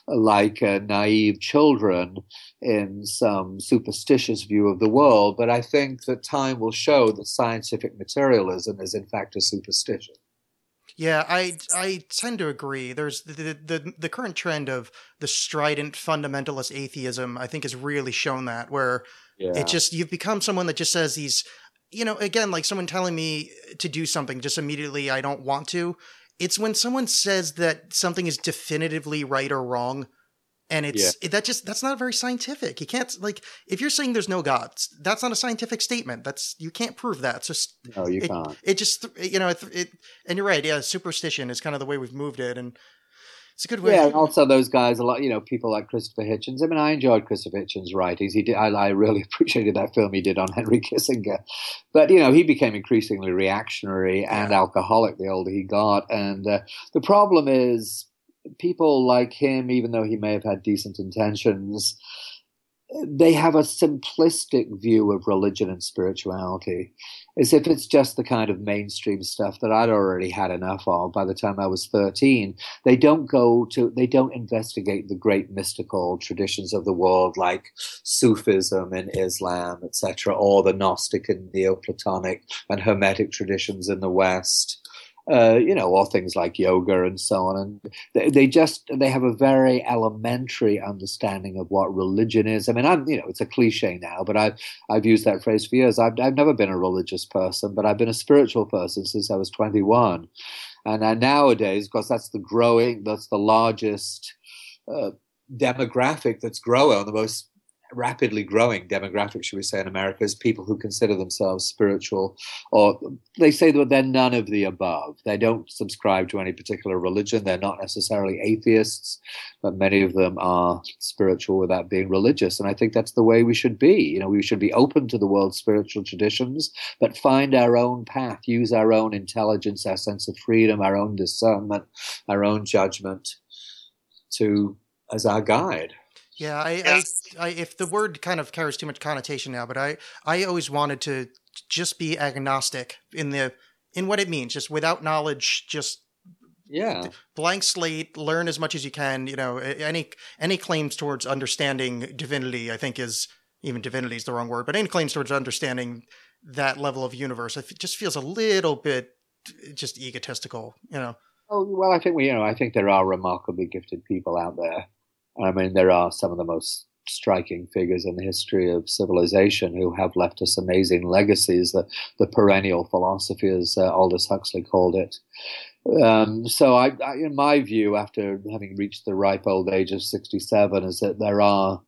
S3: like uh, naive children in some superstitious view of the world. But I think that time will show that scientific materialism is, in fact, a superstition.
S1: Yeah, I I tend to agree. There's the, the the current trend of the strident fundamentalist atheism. I think has really shown that where yeah. it just you've become someone that just says these, you know, again like someone telling me to do something, just immediately I don't want to. It's when someone says that something is definitively right or wrong and it's yeah. that just that's not very scientific. You can't like if you're saying there's no gods, that's not a scientific statement. That's you can't prove that. It's just
S3: no, you
S1: it,
S3: can't.
S1: It just you know it, it, and you're right. Yeah, superstition is kind of the way we've moved it, and it's a good way.
S3: Yeah, and also those guys a lot. You know, people like Christopher Hitchens. I mean, I enjoyed Christopher Hitchens' writings. He did. I, I really <laughs> appreciated that film he did on Henry Kissinger, but you know, he became increasingly reactionary and yeah. alcoholic the older he got, and uh, the problem is people like him, even though he may have had decent intentions, they have a simplistic view of religion and spirituality, as if it's just the kind of mainstream stuff that I'd already had enough of by the time I was 13. They don't go to, they don't investigate the great mystical traditions of the world like Sufism and Islam, etc., or the Gnostic and Neoplatonic and Hermetic traditions in the West uh, you know, or things like yoga and so on. And they, they, just they have a very elementary understanding of what religion is. I mean, I'm you know, it's a cliche now, but I've I've used that phrase for years. I've I've never been a religious person, but I've been a spiritual person since I was 21. And uh, nowadays, because that's the growing, that's the largest uh, demographic that's growing, the most rapidly growing demographic, should we say, in America is people who consider themselves spiritual, or they say that they're none of the above. They don't subscribe to any particular religion. They're not necessarily atheists, but many of them are spiritual without being religious. And I think that's the way we should be. You know, we should be open to the world's spiritual traditions, but find our own path, use our own intelligence, our sense of freedom, our own discernment, our own judgment to as our guide.
S1: Yeah, I, I, I, if the word kind of carries too much connotation now, but I, I always wanted to just be agnostic in the in what it means, just without knowledge, just
S3: Yeah.
S1: blank slate, learn as much as you can. You know, any any claims towards understanding divinity, I think, is even divinity is the wrong word, but any claims towards understanding that level of universe, it just feels a little bit eh, just egotistical. You know,
S3: Oh well, I think we, you know, I think there are remarkably gifted people out there. I mean, there are some of the most striking figures in the history of civilization who have left us amazing legacies. The the perennial philosophy, as uh, Aldous Huxley called it. Um, so, I, I, in my view, after having reached the ripe old age of sixty-seven, is that there are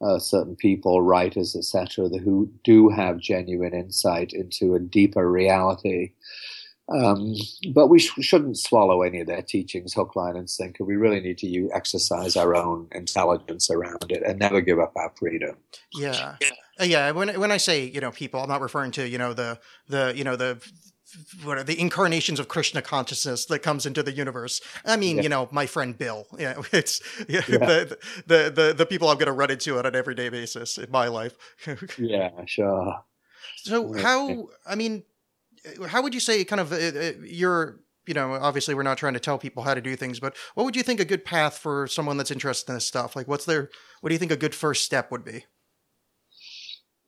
S3: uh, certain people, writers, etc., who do have genuine insight into a deeper reality. Um, but we sh- shouldn't swallow any of their teachings hook, line, and sinker. We really need to exercise our own intelligence around it and never give up our freedom.
S1: yeah, Uh, yeah. When when I say you know people, I'm not referring to you know the the you know the what are the incarnations of Krishna consciousness that comes into the universe. I mean,
S3: Yeah.
S1: you know, my friend Bill. Yeah, <laughs> it's yeah,
S3: Yeah.
S1: The, the the the people I'm going to run into on an everyday basis in my life. <laughs>
S3: Yeah, sure.
S1: So how? I mean, how would you say kind of uh, uh, your you know obviously we're not trying to tell people how to do things but what would you think a good path for someone that's interested in this stuff like what's their what do you think a good first step would be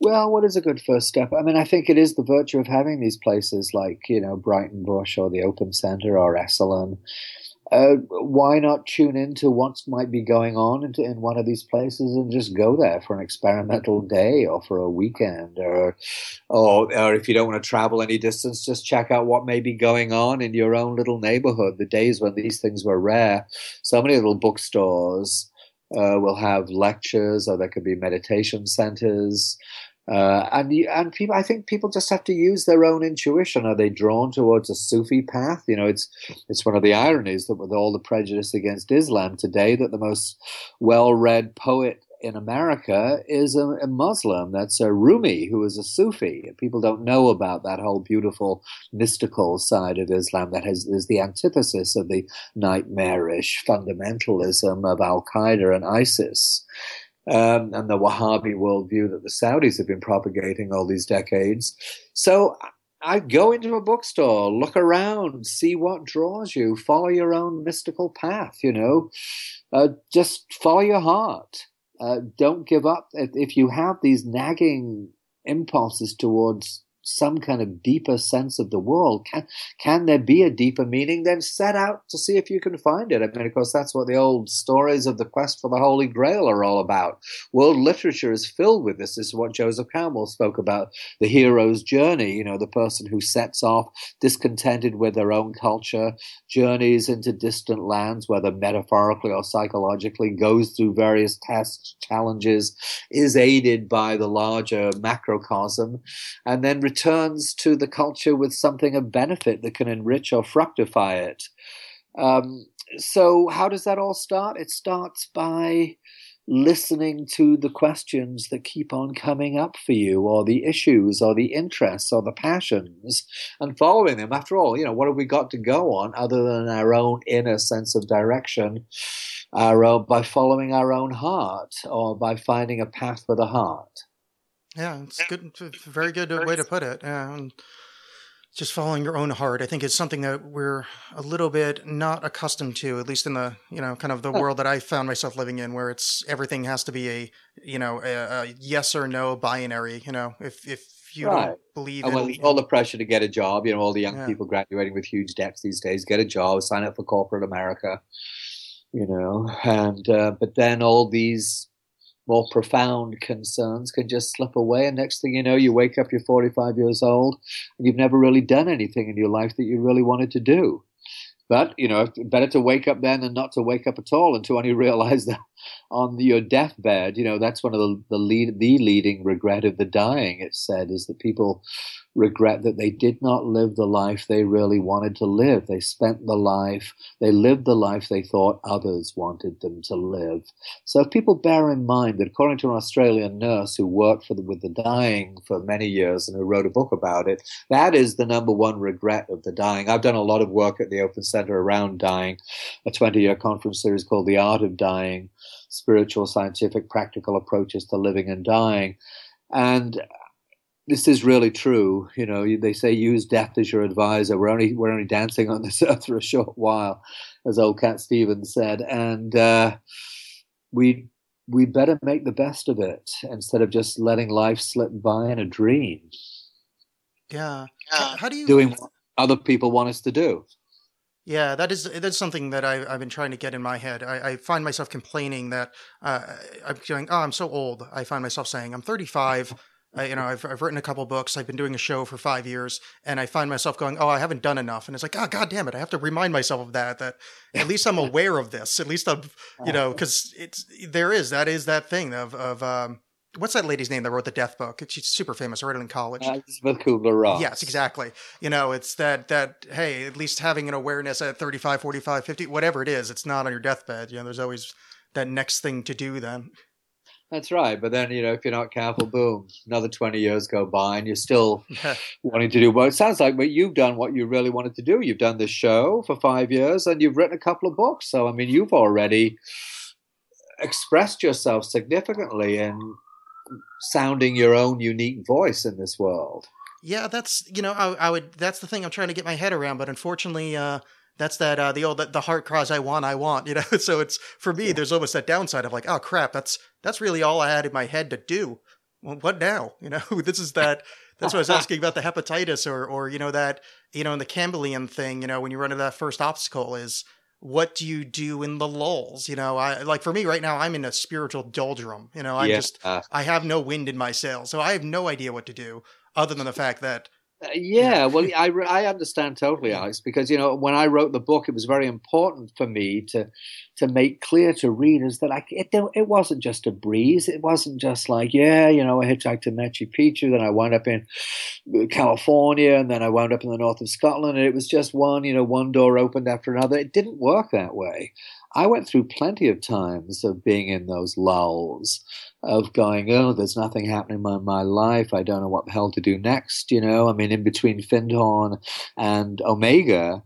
S3: Well, what is a good first step? I mean, I think it is the virtue of having these places like, you know, Breitenbush or the Open Center or Esalen. Uh, why not tune into what might be going on in, in one of these places and just go there for an experimental day or for a weekend or, or, or if you don't want to travel any distance, just check out what may be going on in your own little neighborhood. The days when these things were rare, so many little bookstores uh, will have lectures or there could be meditation centers. Uh, and and people, I think people just have to use their own intuition. Are they drawn towards a Sufi path? You know, it's it's one of the ironies that with all the prejudice against Islam today, that the most well-read poet in America is a, a Muslim. That's a Rumi, who is a Sufi. People don't know about that whole beautiful mystical side of Islam that has, is the antithesis of the nightmarish fundamentalism of Al Qaeda and ISIS um, and the Wahhabi worldview that the Saudis have been propagating all these decades. So I go into a bookstore, look around, see what draws you, follow your own mystical path, you know, uh, just follow your heart. Uh, don't give up. If, if you have these nagging impulses towards some kind of deeper sense of the world, can can there be a deeper meaning? Then set out to see if you can find it. I mean, of course, that's what the old stories of the quest for the Holy Grail are all about. World literature is filled with this. This is what Joseph Campbell spoke about the hero's journey. You know, the person who sets off discontented with their own culture, journeys into distant lands, whether metaphorically or psychologically, goes through various tests, challenges, is aided by the larger macrocosm, and then returns to the culture with something of benefit that can enrich or fructify it. Um, so, how does that all start? It starts by listening to the questions that keep on coming up for you, or the issues, or the interests, or the passions, and following them. After all, you know, what have we got to go on other than our own inner sense of direction? Our own, by following our own heart, or by finding a path for the heart.
S1: Yeah it's good a very good way to put it yeah and just following your own heart. I think is something that we're a little bit not accustomed to at least in the you know kind of the world that i found myself living in where it's everything has to be a you know a, a yes or no binary you know? If if you
S3: Right.
S1: don't believe
S3: And
S1: in
S3: when all the pressure to get a job, you know, all the young
S1: Yeah.
S3: people graduating with huge debts these days, get a job, sign up for corporate America, you know, and uh, but then all these more profound concerns can just slip away, and next thing you know, you wake up, you're 45 years old, and you've never really done anything in your life that you really wanted to do. But you know, better to wake up then than not to wake up at all, and to only realize that on your deathbed. You know, that's one of the the lead the leading regret of the dying. It's said is that people regret that they did not live the life they really wanted to live. They spent the life, they lived the life they thought others wanted them to live. So if people bear in mind that according to an Australian nurse who worked the, with the dying for many years and who wrote a book about it, that is the number one regret of the dying. I've done a lot of work at the Open Center around dying, a 20 year conference series called The Art of Dying, Spiritual, Scientific, Practical Approaches to Living and Dying. And this is really true. You know, they say use death as your advisor. We're only we're only dancing on this <laughs> earth for a short while, as old Cat Stevens said, and uh, we we better make the best of it instead of just letting life slip by in a dream.
S1: Yeah. How, how do you
S3: Doing what other people want us to do.
S1: Yeah, that is that's something that I, I've been trying to get in my head. I, I find myself complaining that uh, I'm going, oh, I'm so old. I find myself saying, I'm 35. Uh, you know, I've, I've written a couple books. I've been doing a show for five years, and I find myself going, "Oh, I haven't done enough." And it's like, "Oh, god damn it! I have to remind myself of that. That at least I'm <laughs> aware of this. At least I'm, you know, because it's there is that is that thing of of um, what's that lady's name that wrote the death book? She's super famous. I read it in college.
S3: Elizabeth Kubler Ross.
S1: Yes, exactly. You know, it's that that hey, at least having an awareness at 35, 45, 50, whatever it is, it's not on your deathbed. You know, there's always that next thing to do then.
S3: That's right. But then, you know, if you're not careful, boom, another 20 years go by and you're still <laughs> wanting to do well. It sounds like but you've done what you really wanted to do. You've done this show for five years and you've written a couple of books. So, I mean, you've already expressed yourself significantly in sounding your own unique voice in this world.
S1: Yeah, that's you know, I, I would. That's the thing I'm trying to get my head around, but unfortunately, uh, that's that uh, the old the heart cries I want I want <laughs> you know? So it's for me there's almost that downside of like oh crap that's that's really all I had in my head to do. Well, what now? <laughs> You know? This is that that's what I was <laughs> asking about the hepatitis or or you know that you know in the Campbellian thing you know when you run into that first obstacle is what do you do in the lulls? You know I like for me right now I'm in a spiritual doldrum you know? I
S3: Yeah.
S1: just I have no wind in my sails so I have no idea what to do other than the fact that
S3: Uh, yeah, well, I, I understand totally, <laughs> Alex, because you know when I wrote the book, it was very important for me to to make clear to readers that I, it it wasn't just a breeze. It wasn't just like yeah, you know, I hitchhiked to Machu Picchu, then I wound up in California, and then I wound up in the north of Scotland, and it was just one, you know, one door opened after another. It didn't work that way. I went through plenty of times of being in those lulls of going, oh, there's nothing happening in my life. I don't know what the hell to do next. You know, I mean, in between Findhorn and Omega,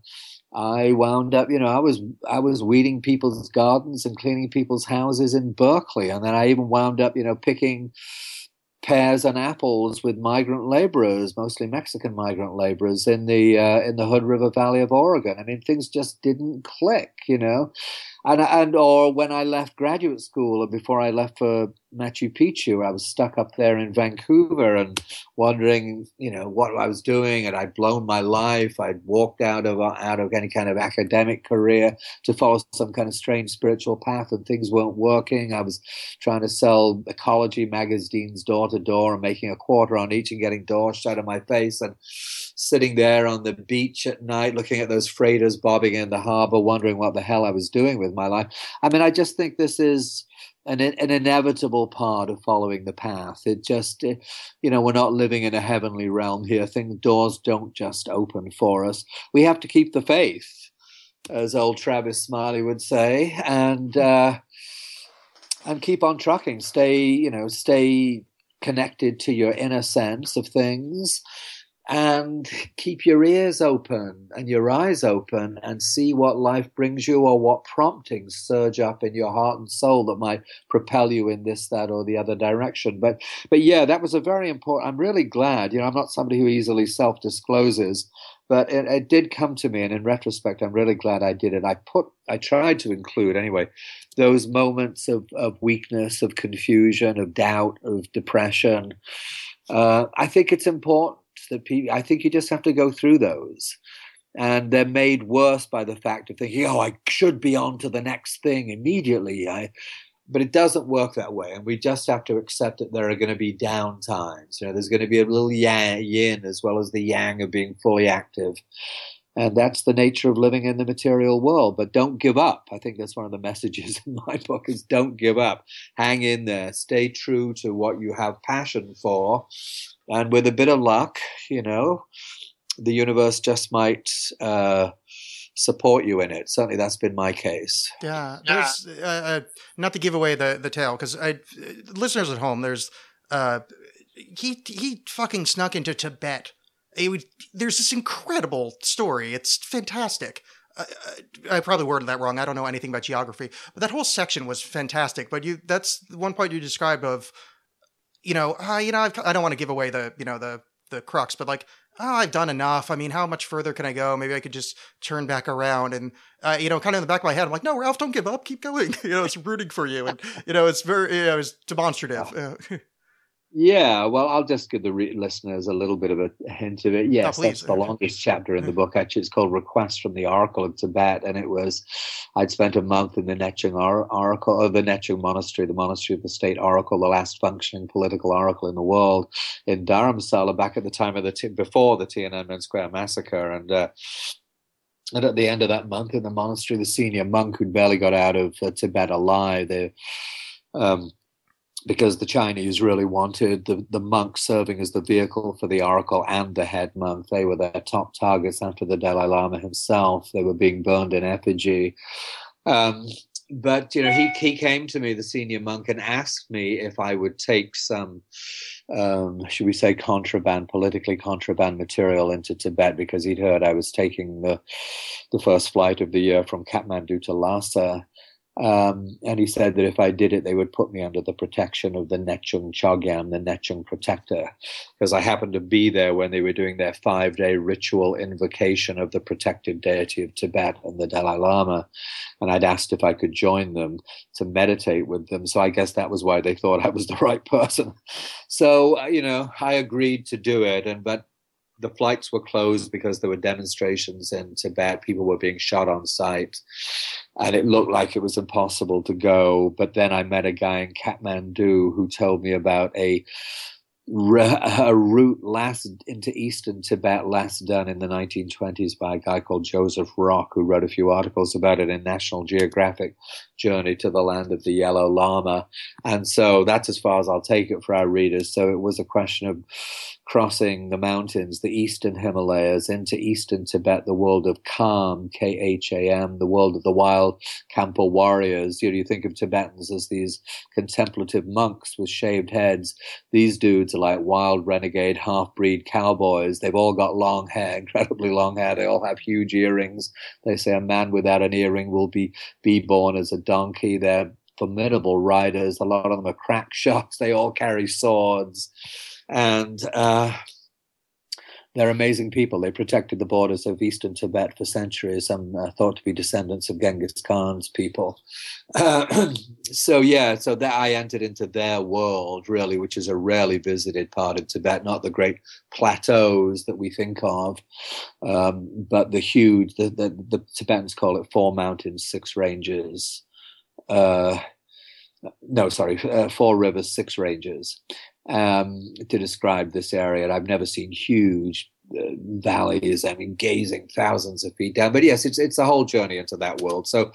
S3: I wound up, you know, I was I was weeding people's gardens and cleaning people's houses in Berkeley, and then I even wound up, you know, picking pears and apples with migrant laborers, mostly Mexican migrant laborers in the uh, in the Hood River Valley of Oregon. I mean, things just didn't click, you know. And and or when I left graduate school, or before I left for Machu Picchu, I was stuck up there in Vancouver and wondering, you know, what I was doing, and I'd blown my life. I'd walked out of out of any kind of academic career to follow some kind of strange spiritual path, and things weren't working. I was trying to sell ecology magazines door to door and making a quarter on each and getting doors shut in my face and sitting there on the beach at night looking at those freighters bobbing in the harbor wondering what the hell I was doing with my life. I mean, I just think this is an, an inevitable part of following the path. It just, eh, you know, we're not living in a heavenly realm here. Things, doors don't just open for us. We have to keep the faith, as old Tavis Smiley would say, and uh, and keep on trucking. Stay, you know, stay connected to your inner sense of things and keep your ears open and your eyes open and see what life brings you or what promptings surge up in your heart and soul that might propel you in this that or the other direction. But but yeah that was a very important i'm really glad you know i'm not somebody who easily self discloses but it, it did come to me and in retrospect i'm really glad i did it. I put i tried to include anyway those moments of, of weakness of confusion of doubt of depression. Uh, i think it's important that people i think you just have to go through those and they're made worse by the fact of thinking oh i should be on to the next thing immediately i but it doesn't work that way and we just have to accept that there are going to be down times you know there's going to be a little yang, yin as well as the yang of being fully active and that's the nature of living in the material world. But don't give up. I think that's one of the messages <laughs> in my book: is don't give up. Hang in there. Stay true to what you have passion for, and with a bit of luck, you know, the universe just might. Uh, support you in it. Certainly, that's been my case.
S1: Yeah, there's uh, uh, not to give away the the tale because listeners at home. There's uh, he he fucking snuck into Tibet. It would, there's this incredible story. It's fantastic. Uh, I probably worded that wrong. I don't know anything about geography, but that whole section was fantastic. But you, that's one point you described of, you know, uh, you know, I've, I don't want to give away the, you know, the the crux, but like oh, I've done enough. I mean, how much further can I go? Maybe I could just turn back around. And, uh, you know, kind of in the back of my head, I'm like, no, Ralph, don't give up. Keep going. <laughs> you know, it's rooting for you. And, <laughs> you know, it's very, you know, it's demonstrative. <laughs>
S3: Yeah, well, I'll just give the re- listeners a little bit of a hint of it. Yes,
S1: please.
S3: that's the longest chapter in the book. Actually, it's called "Request from the Oracle of Tibet," and it was I'd spent a month in the Nechung or- Oracle, or the Nechung Monastery, the monastery of the state oracle, the last functioning political oracle in the world, in Dharamsala, back at the time of the t- before the Tiananmen Square massacre, and. Uh, and at the end of that month in the monastery, the senior monk who'd barely got out of uh, Tibet alive, they, um, because the Chinese really wanted the, the monk serving as the vehicle for the oracle and the head monk. They were their top targets after the Dalai Lama himself. They were being burned in effigy. Um, but you know, he he came to me, the senior monk, and asked me if I would take some, um, should we say, contraband, politically contraband material into Tibet because he'd heard I was taking the the first flight of the year from Kathmandu to Lhasa. Um, and he said that if I did it, they would put me under the protection of the Nechung Chogyam, the Nechung protector, because I happened to be there when they were doing their five day ritual invocation of the protective deity of Tibet and the Dalai Lama. And I'd asked if I could join them to meditate with them. So I guess that was why they thought I was the right person. So, uh, you know, I agreed to do it. And, but the flights were closed because there were demonstrations in Tibet. People were being shot on sight, and it looked like it was impossible to go. But then I met a guy in Kathmandu who told me about a a route last into eastern Tibet, last done in the 1920s by a guy called Joseph Rock, who wrote a few articles about it in National Geographic Journey to the Land of the Yellow Lama. And so that's as far as I'll take it for our readers. So it was a question of crossing the mountains, the eastern Himalayas, into eastern Tibet, the world of Kham, K H A M, the world of the wild Khampa warriors. You know, you think of Tibetans as these contemplative monks with shaved heads. These dudes are like wild renegade half breed cowboys. They've all got long hair, <laughs> incredibly long hair. They all have huge earrings. They say a man without an earring will be, be born as a donkey. They're formidable riders. A lot of them are crack shots. They all carry swords and uh, they're amazing people. They protected the borders of eastern Tibet for centuries. Some uh, thought to be descendants of Genghis Khan's people. Uh, <clears throat> so yeah, so that I entered into their world really, which is a rarely visited part of Tibet, not the great plateaus that we think of, um, but the huge. The, the the Tibetans call it four mountains, six ranges. Uh, no, sorry, uh, four rivers, six ranges, um, to describe this area. And I've never seen huge uh, valleys. I mean, gazing thousands of feet down. But yes, it's it's a whole journey into that world. So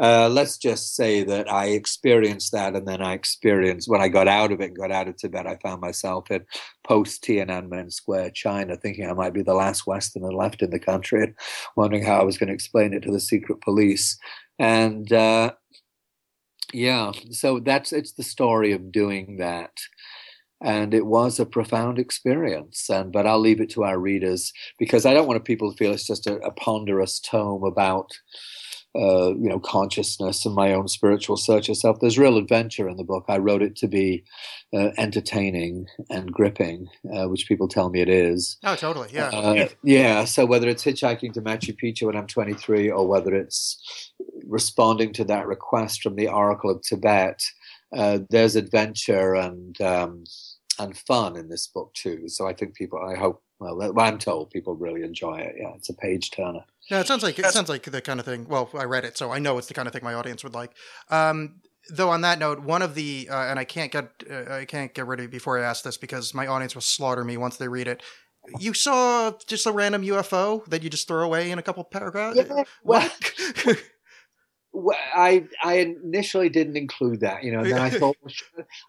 S3: uh, let's just say that I experienced that, and then I experienced when I got out of it, and got out of Tibet, I found myself in post Tiananmen Square, China, thinking I might be the last Westerner left in the country, and wondering how I was going to explain it to the secret police. And uh, yeah, so that's it's the story of doing that and it was a profound experience and but i'll leave it to our readers because i don't want people to feel it's just a, a ponderous tome about uh, you know consciousness and my own spiritual search of self there's real adventure in the book i wrote it to be uh, entertaining and gripping uh, which people tell me it is
S1: Oh, totally. Yeah.
S3: uh, yeah. So whether it's hitchhiking to Machu Picchu when I'm 23, or whether it's responding to that request from the Oracle of Tibet, uh, there's adventure and um, and fun in this book too. So I think people, I hope, well, I'm told people really enjoy it. Yeah, it's a page turner.
S1: Yeah, it sounds like it sounds like the kind of thing. Well, I read it, so I know it's the kind of thing my audience would like. Um, though, on that note, one of the uh, and I can't get uh, I can't get rid of it before I ask this because my audience will slaughter me once they read it. you saw just a random UFO that you just throw away in a couple paragraphs.
S3: Yeah, well- Well, I I initially didn't include that, you know. And then I <laughs> thought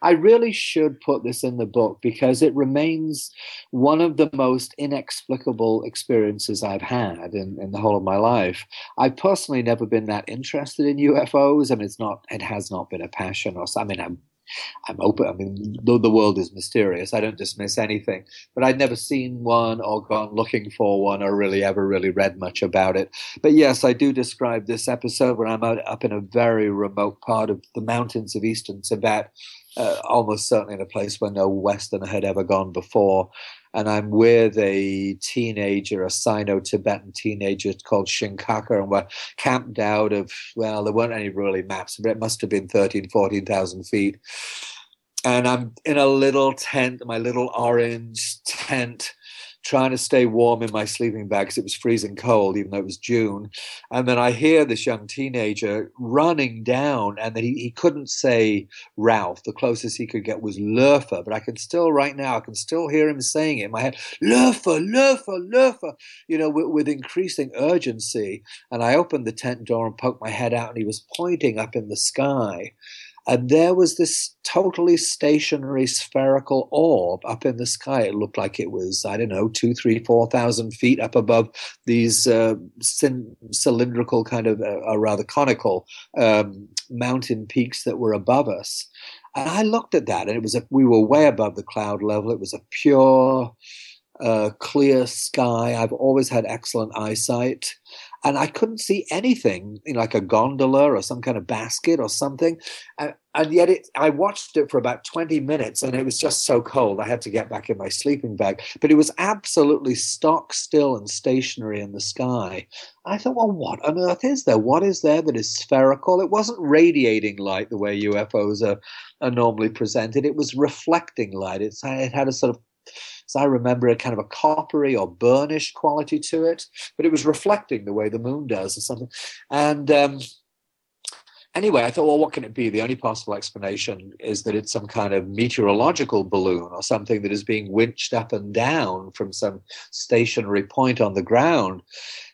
S3: I really should put this in the book because it remains one of the most inexplicable experiences I've had in, in the whole of my life. I've personally never been that interested in UFOs. and it's not. It has not been a passion, or I mean, I'm I'm open. I mean, the, the world is mysterious. I don't dismiss anything, but I'd never seen one or gone looking for one or really ever really read much about it. But yes, I do describe this episode when I'm out up in a very remote part of the mountains of eastern Tibet, uh, almost certainly in a place where no Westerner had ever gone before. And I'm with a teenager, a Sino Tibetan teenager called Shinkaka, and we're camped out of, well, there weren't any really maps, but it must have been 13, 14,000 feet. And I'm in a little tent, my little orange tent, trying to stay warm in my sleeping bag because it was freezing cold, even though it was June. And then I hear this young teenager running down, and then he, he couldn't say Ralph. The closest he could get was Lurfer, but I can still, right now, I can still hear him saying it in my head Lurfer, Lurfer, Lurfer, you know, with, with increasing urgency. And I opened the tent door and poked my head out, and he was pointing up in the sky. And there was this totally stationary spherical orb up in the sky. It looked like it was, I don't know, two, three, four thousand feet up above these uh, cylindrical, kind of, uh, or rather conical um, mountain peaks that were above us. And I looked at that, and it was a, we were way above the cloud level. It was a pure, uh, clear sky. I've always had excellent eyesight and I couldn't see anything, you know, like a gondola or some kind of basket or something. And, and yet, it, I watched it for about 20 minutes, and it was just so cold. I had to get back in my sleeping bag. But it was absolutely stock still and stationary in the sky. I thought, well, what on earth is there? What is there that is spherical? It wasn't radiating light the way UFOs are, are normally presented. It was reflecting light. It's, it had a sort of as I remember, a kind of a coppery or burnished quality to it, but it was reflecting the way the moon does or something. And um, anyway, I thought, well, what can it be? The only possible explanation is that it's some kind of meteorological balloon or something that is being winched up and down from some stationary point on the ground.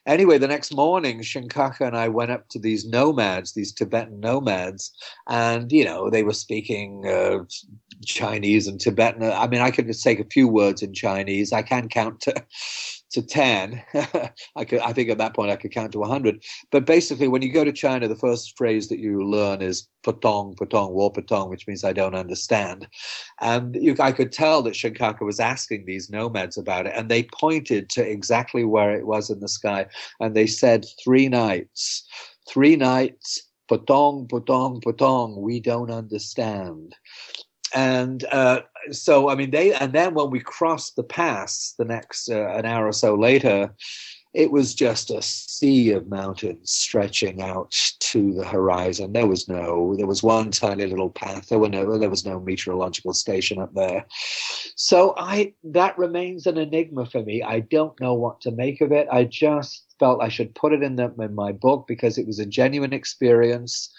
S3: Anyway, the next morning, Shinkaka and I went up to these nomads, these Tibetan nomads, and you know they were speaking uh, Chinese and Tibetan. I mean, I could just take a few words in Chinese. I can count to to ten. <laughs> I could. I think at that point I could count to hundred. But basically, when you go to China, the first phrase that you learn is "patong, patong, war patong," which means I don't understand. And you, I could tell that Shinkaka was asking these nomads about it, and they pointed to exactly where it was in the sky, and they said three nights, three nights. Patong, patong, patong. We don't understand and uh, so I mean they and then when we crossed the pass the next uh, an hour or so later it was just a sea of mountains stretching out to the horizon. There was no there was one tiny little path. There were no there was no meteorological station up there. So I that remains an enigma for me. I don't know what to make of it. I just felt I should put it in the, in my book because it was a genuine experience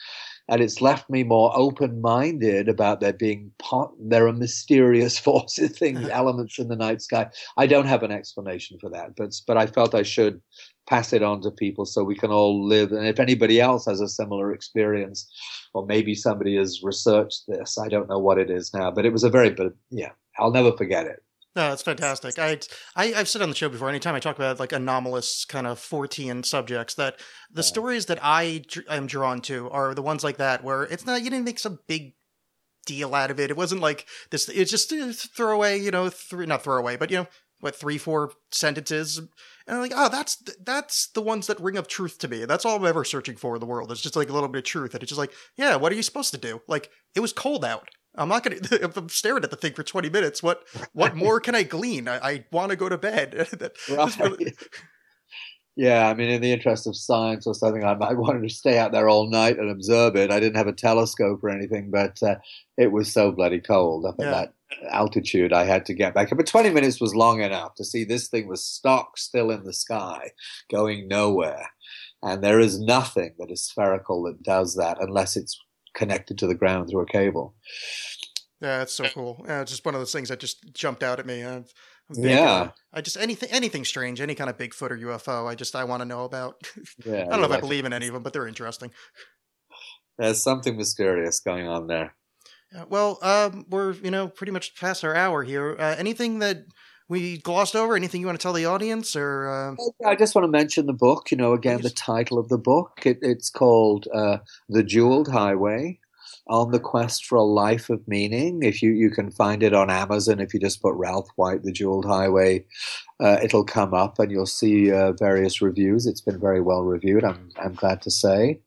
S3: and it's left me more open-minded about there being part, there are mysterious <laughs> forces, things, <laughs> elements in the night sky. I don't have an explanation for that, but but I felt I should pass it on to people so we can all live. And if anybody else has a similar experience, or maybe somebody has researched this, I don't know what it is now, but it was a very, but yeah, I'll never forget it.
S1: No, it's fantastic. I, I I've said on the show before. Anytime I talk about like anomalous kind of Fortean subjects, that the stories that I am drawn to are the ones like that where it's not you didn't make some big deal out of it. It wasn't like this. It's just uh, a throwaway, you know, three not throwaway, but you know, what three four sentences, and I'm like, oh, that's that's the ones that ring of truth to me. That's all I'm ever searching for in the world. It's just like a little bit of truth, and it's just like, yeah, what are you supposed to do? Like, it was cold out. I'm not gonna. If <laughs> I'm staring at the thing for 20 minutes, what what more can I glean? I, I want to go to bed. <laughs> Really-
S3: Yeah, I mean, in the interest of science or something, I, I wanted to stay out there all night and observe it. I didn't have a telescope or anything, but uh, it was so bloody cold up at that altitude. I had to get back. But 20 minutes was long enough to see this thing was stock still in the sky, going nowhere. And there is nothing that is spherical that does that unless it's connected to the ground through a cable.
S1: Yeah, that's so cool. Yeah, it's just one of those things that just jumped out at me. I'm big,
S3: Yeah.
S1: uh, I just anything anything strange, any kind of Bigfoot or UFO. I just I want to know about. <laughs>
S3: Yeah,
S1: I don't know if I believe in any of them, but they're interesting.
S3: There's something mysterious going on there.
S1: Uh, well, um, we're you know pretty much past our hour here. Uh, anything that we glossed over? Anything you want to tell the audience? Or uh,
S3: I just want to mention the book. You know, again, the title of the book. It, it's called uh, "The Jeweled Highway: On the Quest for a Life of Meaning." If you you can find it on Amazon, if you just put Ralph White, "The Jeweled Highway," uh, it'll come up, and you'll see uh, various reviews. It's been very well reviewed. I'm I'm glad to say.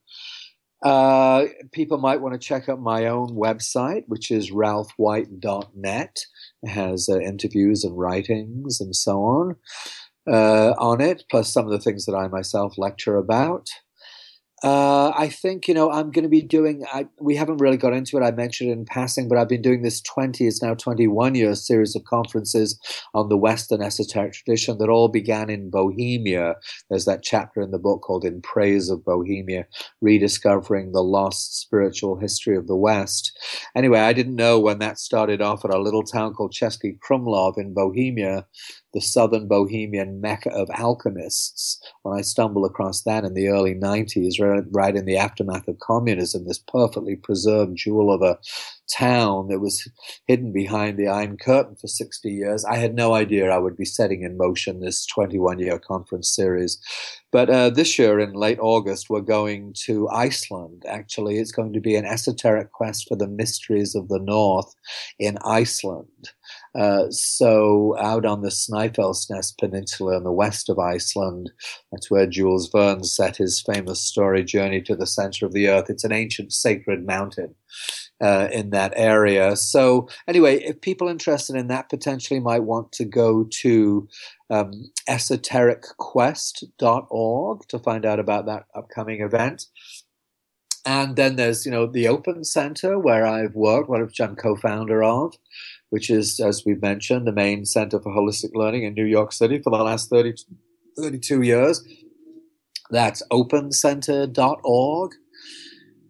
S3: Uh, people might want to check out my own website, which is ralphwhite.net. Has uh, interviews and writings and so on uh, on it, plus some of the things that I myself lecture about. Uh, I think you know I'm going to be doing. I, we haven't really got into it. I mentioned it in passing, but I've been doing this 20. It's now 21 year series of conferences on the Western esoteric tradition that all began in Bohemia. There's that chapter in the book called "In Praise of Bohemia," rediscovering the lost spiritual history of the West. Anyway, I didn't know when that started off at a little town called Český Krumlov in Bohemia the southern Bohemian mecca of alchemists. When I stumbled across that in the early 90s, right, right in the aftermath of communism, this perfectly preserved jewel of a town that was hidden behind the Iron Curtain for 60 years, I had no idea I would be setting in motion this 21 year conference series. But uh, this year, in late August, we're going to Iceland. Actually, it's going to be an esoteric quest for the mysteries of the North in Iceland. Uh, so out on the Snæfellsnes Peninsula in the west of Iceland, that's where Jules Verne set his famous story Journey to the Center of the Earth. It's an ancient sacred mountain uh, in that area. So anyway, if people interested in that potentially might want to go to um, esotericquest.org to find out about that upcoming event. And then there's, you know, the Open Center where I've worked, which I'm co-founder of, which is, as we've mentioned, the main center for holistic learning in New York City for the last 30, 32 years. That's opencenter.org.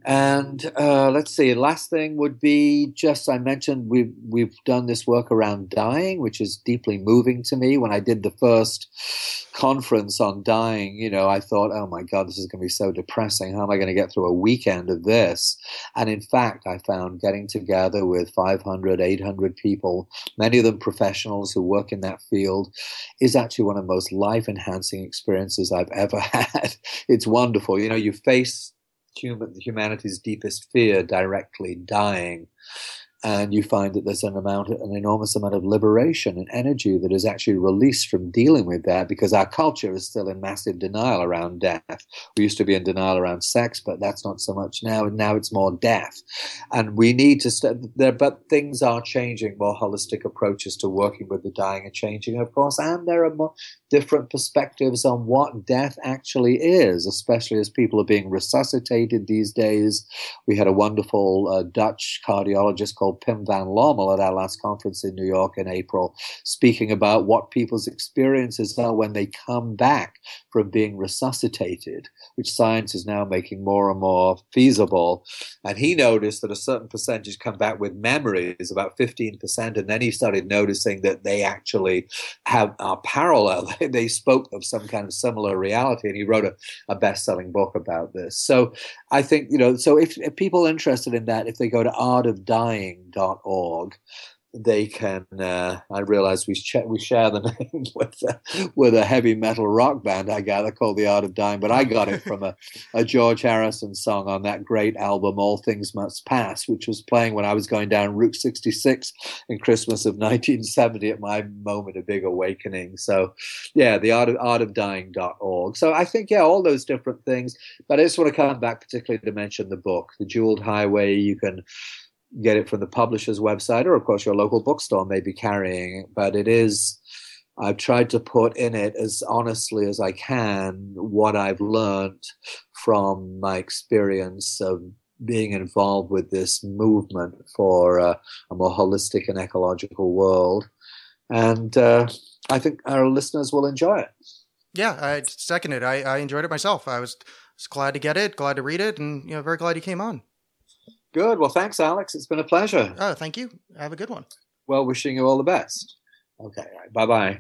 S3: And uh, let's see. Last thing would be just I mentioned we've we've done this work around dying, which is deeply moving to me. When I did the first conference on dying, you know, I thought, oh my God, this is going to be so depressing. How am I going to get through a weekend of this? And in fact, I found getting together with 500, 800 people, many of them professionals who work in that field, is actually one of the most life enhancing experiences I've ever <laughs> had. It's wonderful. You know, you face human, humanity's deepest fear directly dying. And you find that there's an amount, an enormous amount of liberation and energy that is actually released from dealing with that because our culture is still in massive denial around death. We used to be in denial around sex, but that's not so much now. And now it's more death. And we need to, st- there, but things are changing. More holistic approaches to working with the dying are changing, of course. And there are more different perspectives on what death actually is, especially as people are being resuscitated these days. We had a wonderful uh, Dutch cardiologist called Pim van Lommel at our last conference in New York in April, speaking about what people's experiences are when they come back from being resuscitated, which science is now making more and more feasible. And he noticed that a certain percentage come back with memories, about 15%, and then he started noticing that they actually have are parallel. <laughs> they spoke of some kind of similar reality, and he wrote a, a best-selling book about this. So I think you know. So if, if people are interested in that, if they go to artofdying.org, they can. Uh, I realize we we share the <laughs> name with a, with a heavy metal rock band, I gather, called The Art of Dying, but I got it from a, a George Harrison song on that great album All Things Must Pass, which was playing when I was going down Route 66 in Christmas of 1970 at my moment of big awakening. So, yeah, the art of artofdying.org. So I think yeah, all those different things. But I just want to come back particularly to mention the book, The Jeweled Highway. You can get it from the publisher's website, or of course your local bookstore may be carrying. But it is, I've tried to put in it as honestly as I can what I've learned from my experience of being involved with this movement for uh, a more holistic and ecological world. And uh, I think our listeners will enjoy it.
S1: yeah, I second it. I, I enjoyed it myself. I was, was glad to get it, glad to read it, and you know, very glad you came on.
S3: Good. Well, thanks, Alex. It's been a pleasure.
S1: Oh, thank you. Have a good one.
S3: Well, wishing you all the best. Okay, right. Bye bye.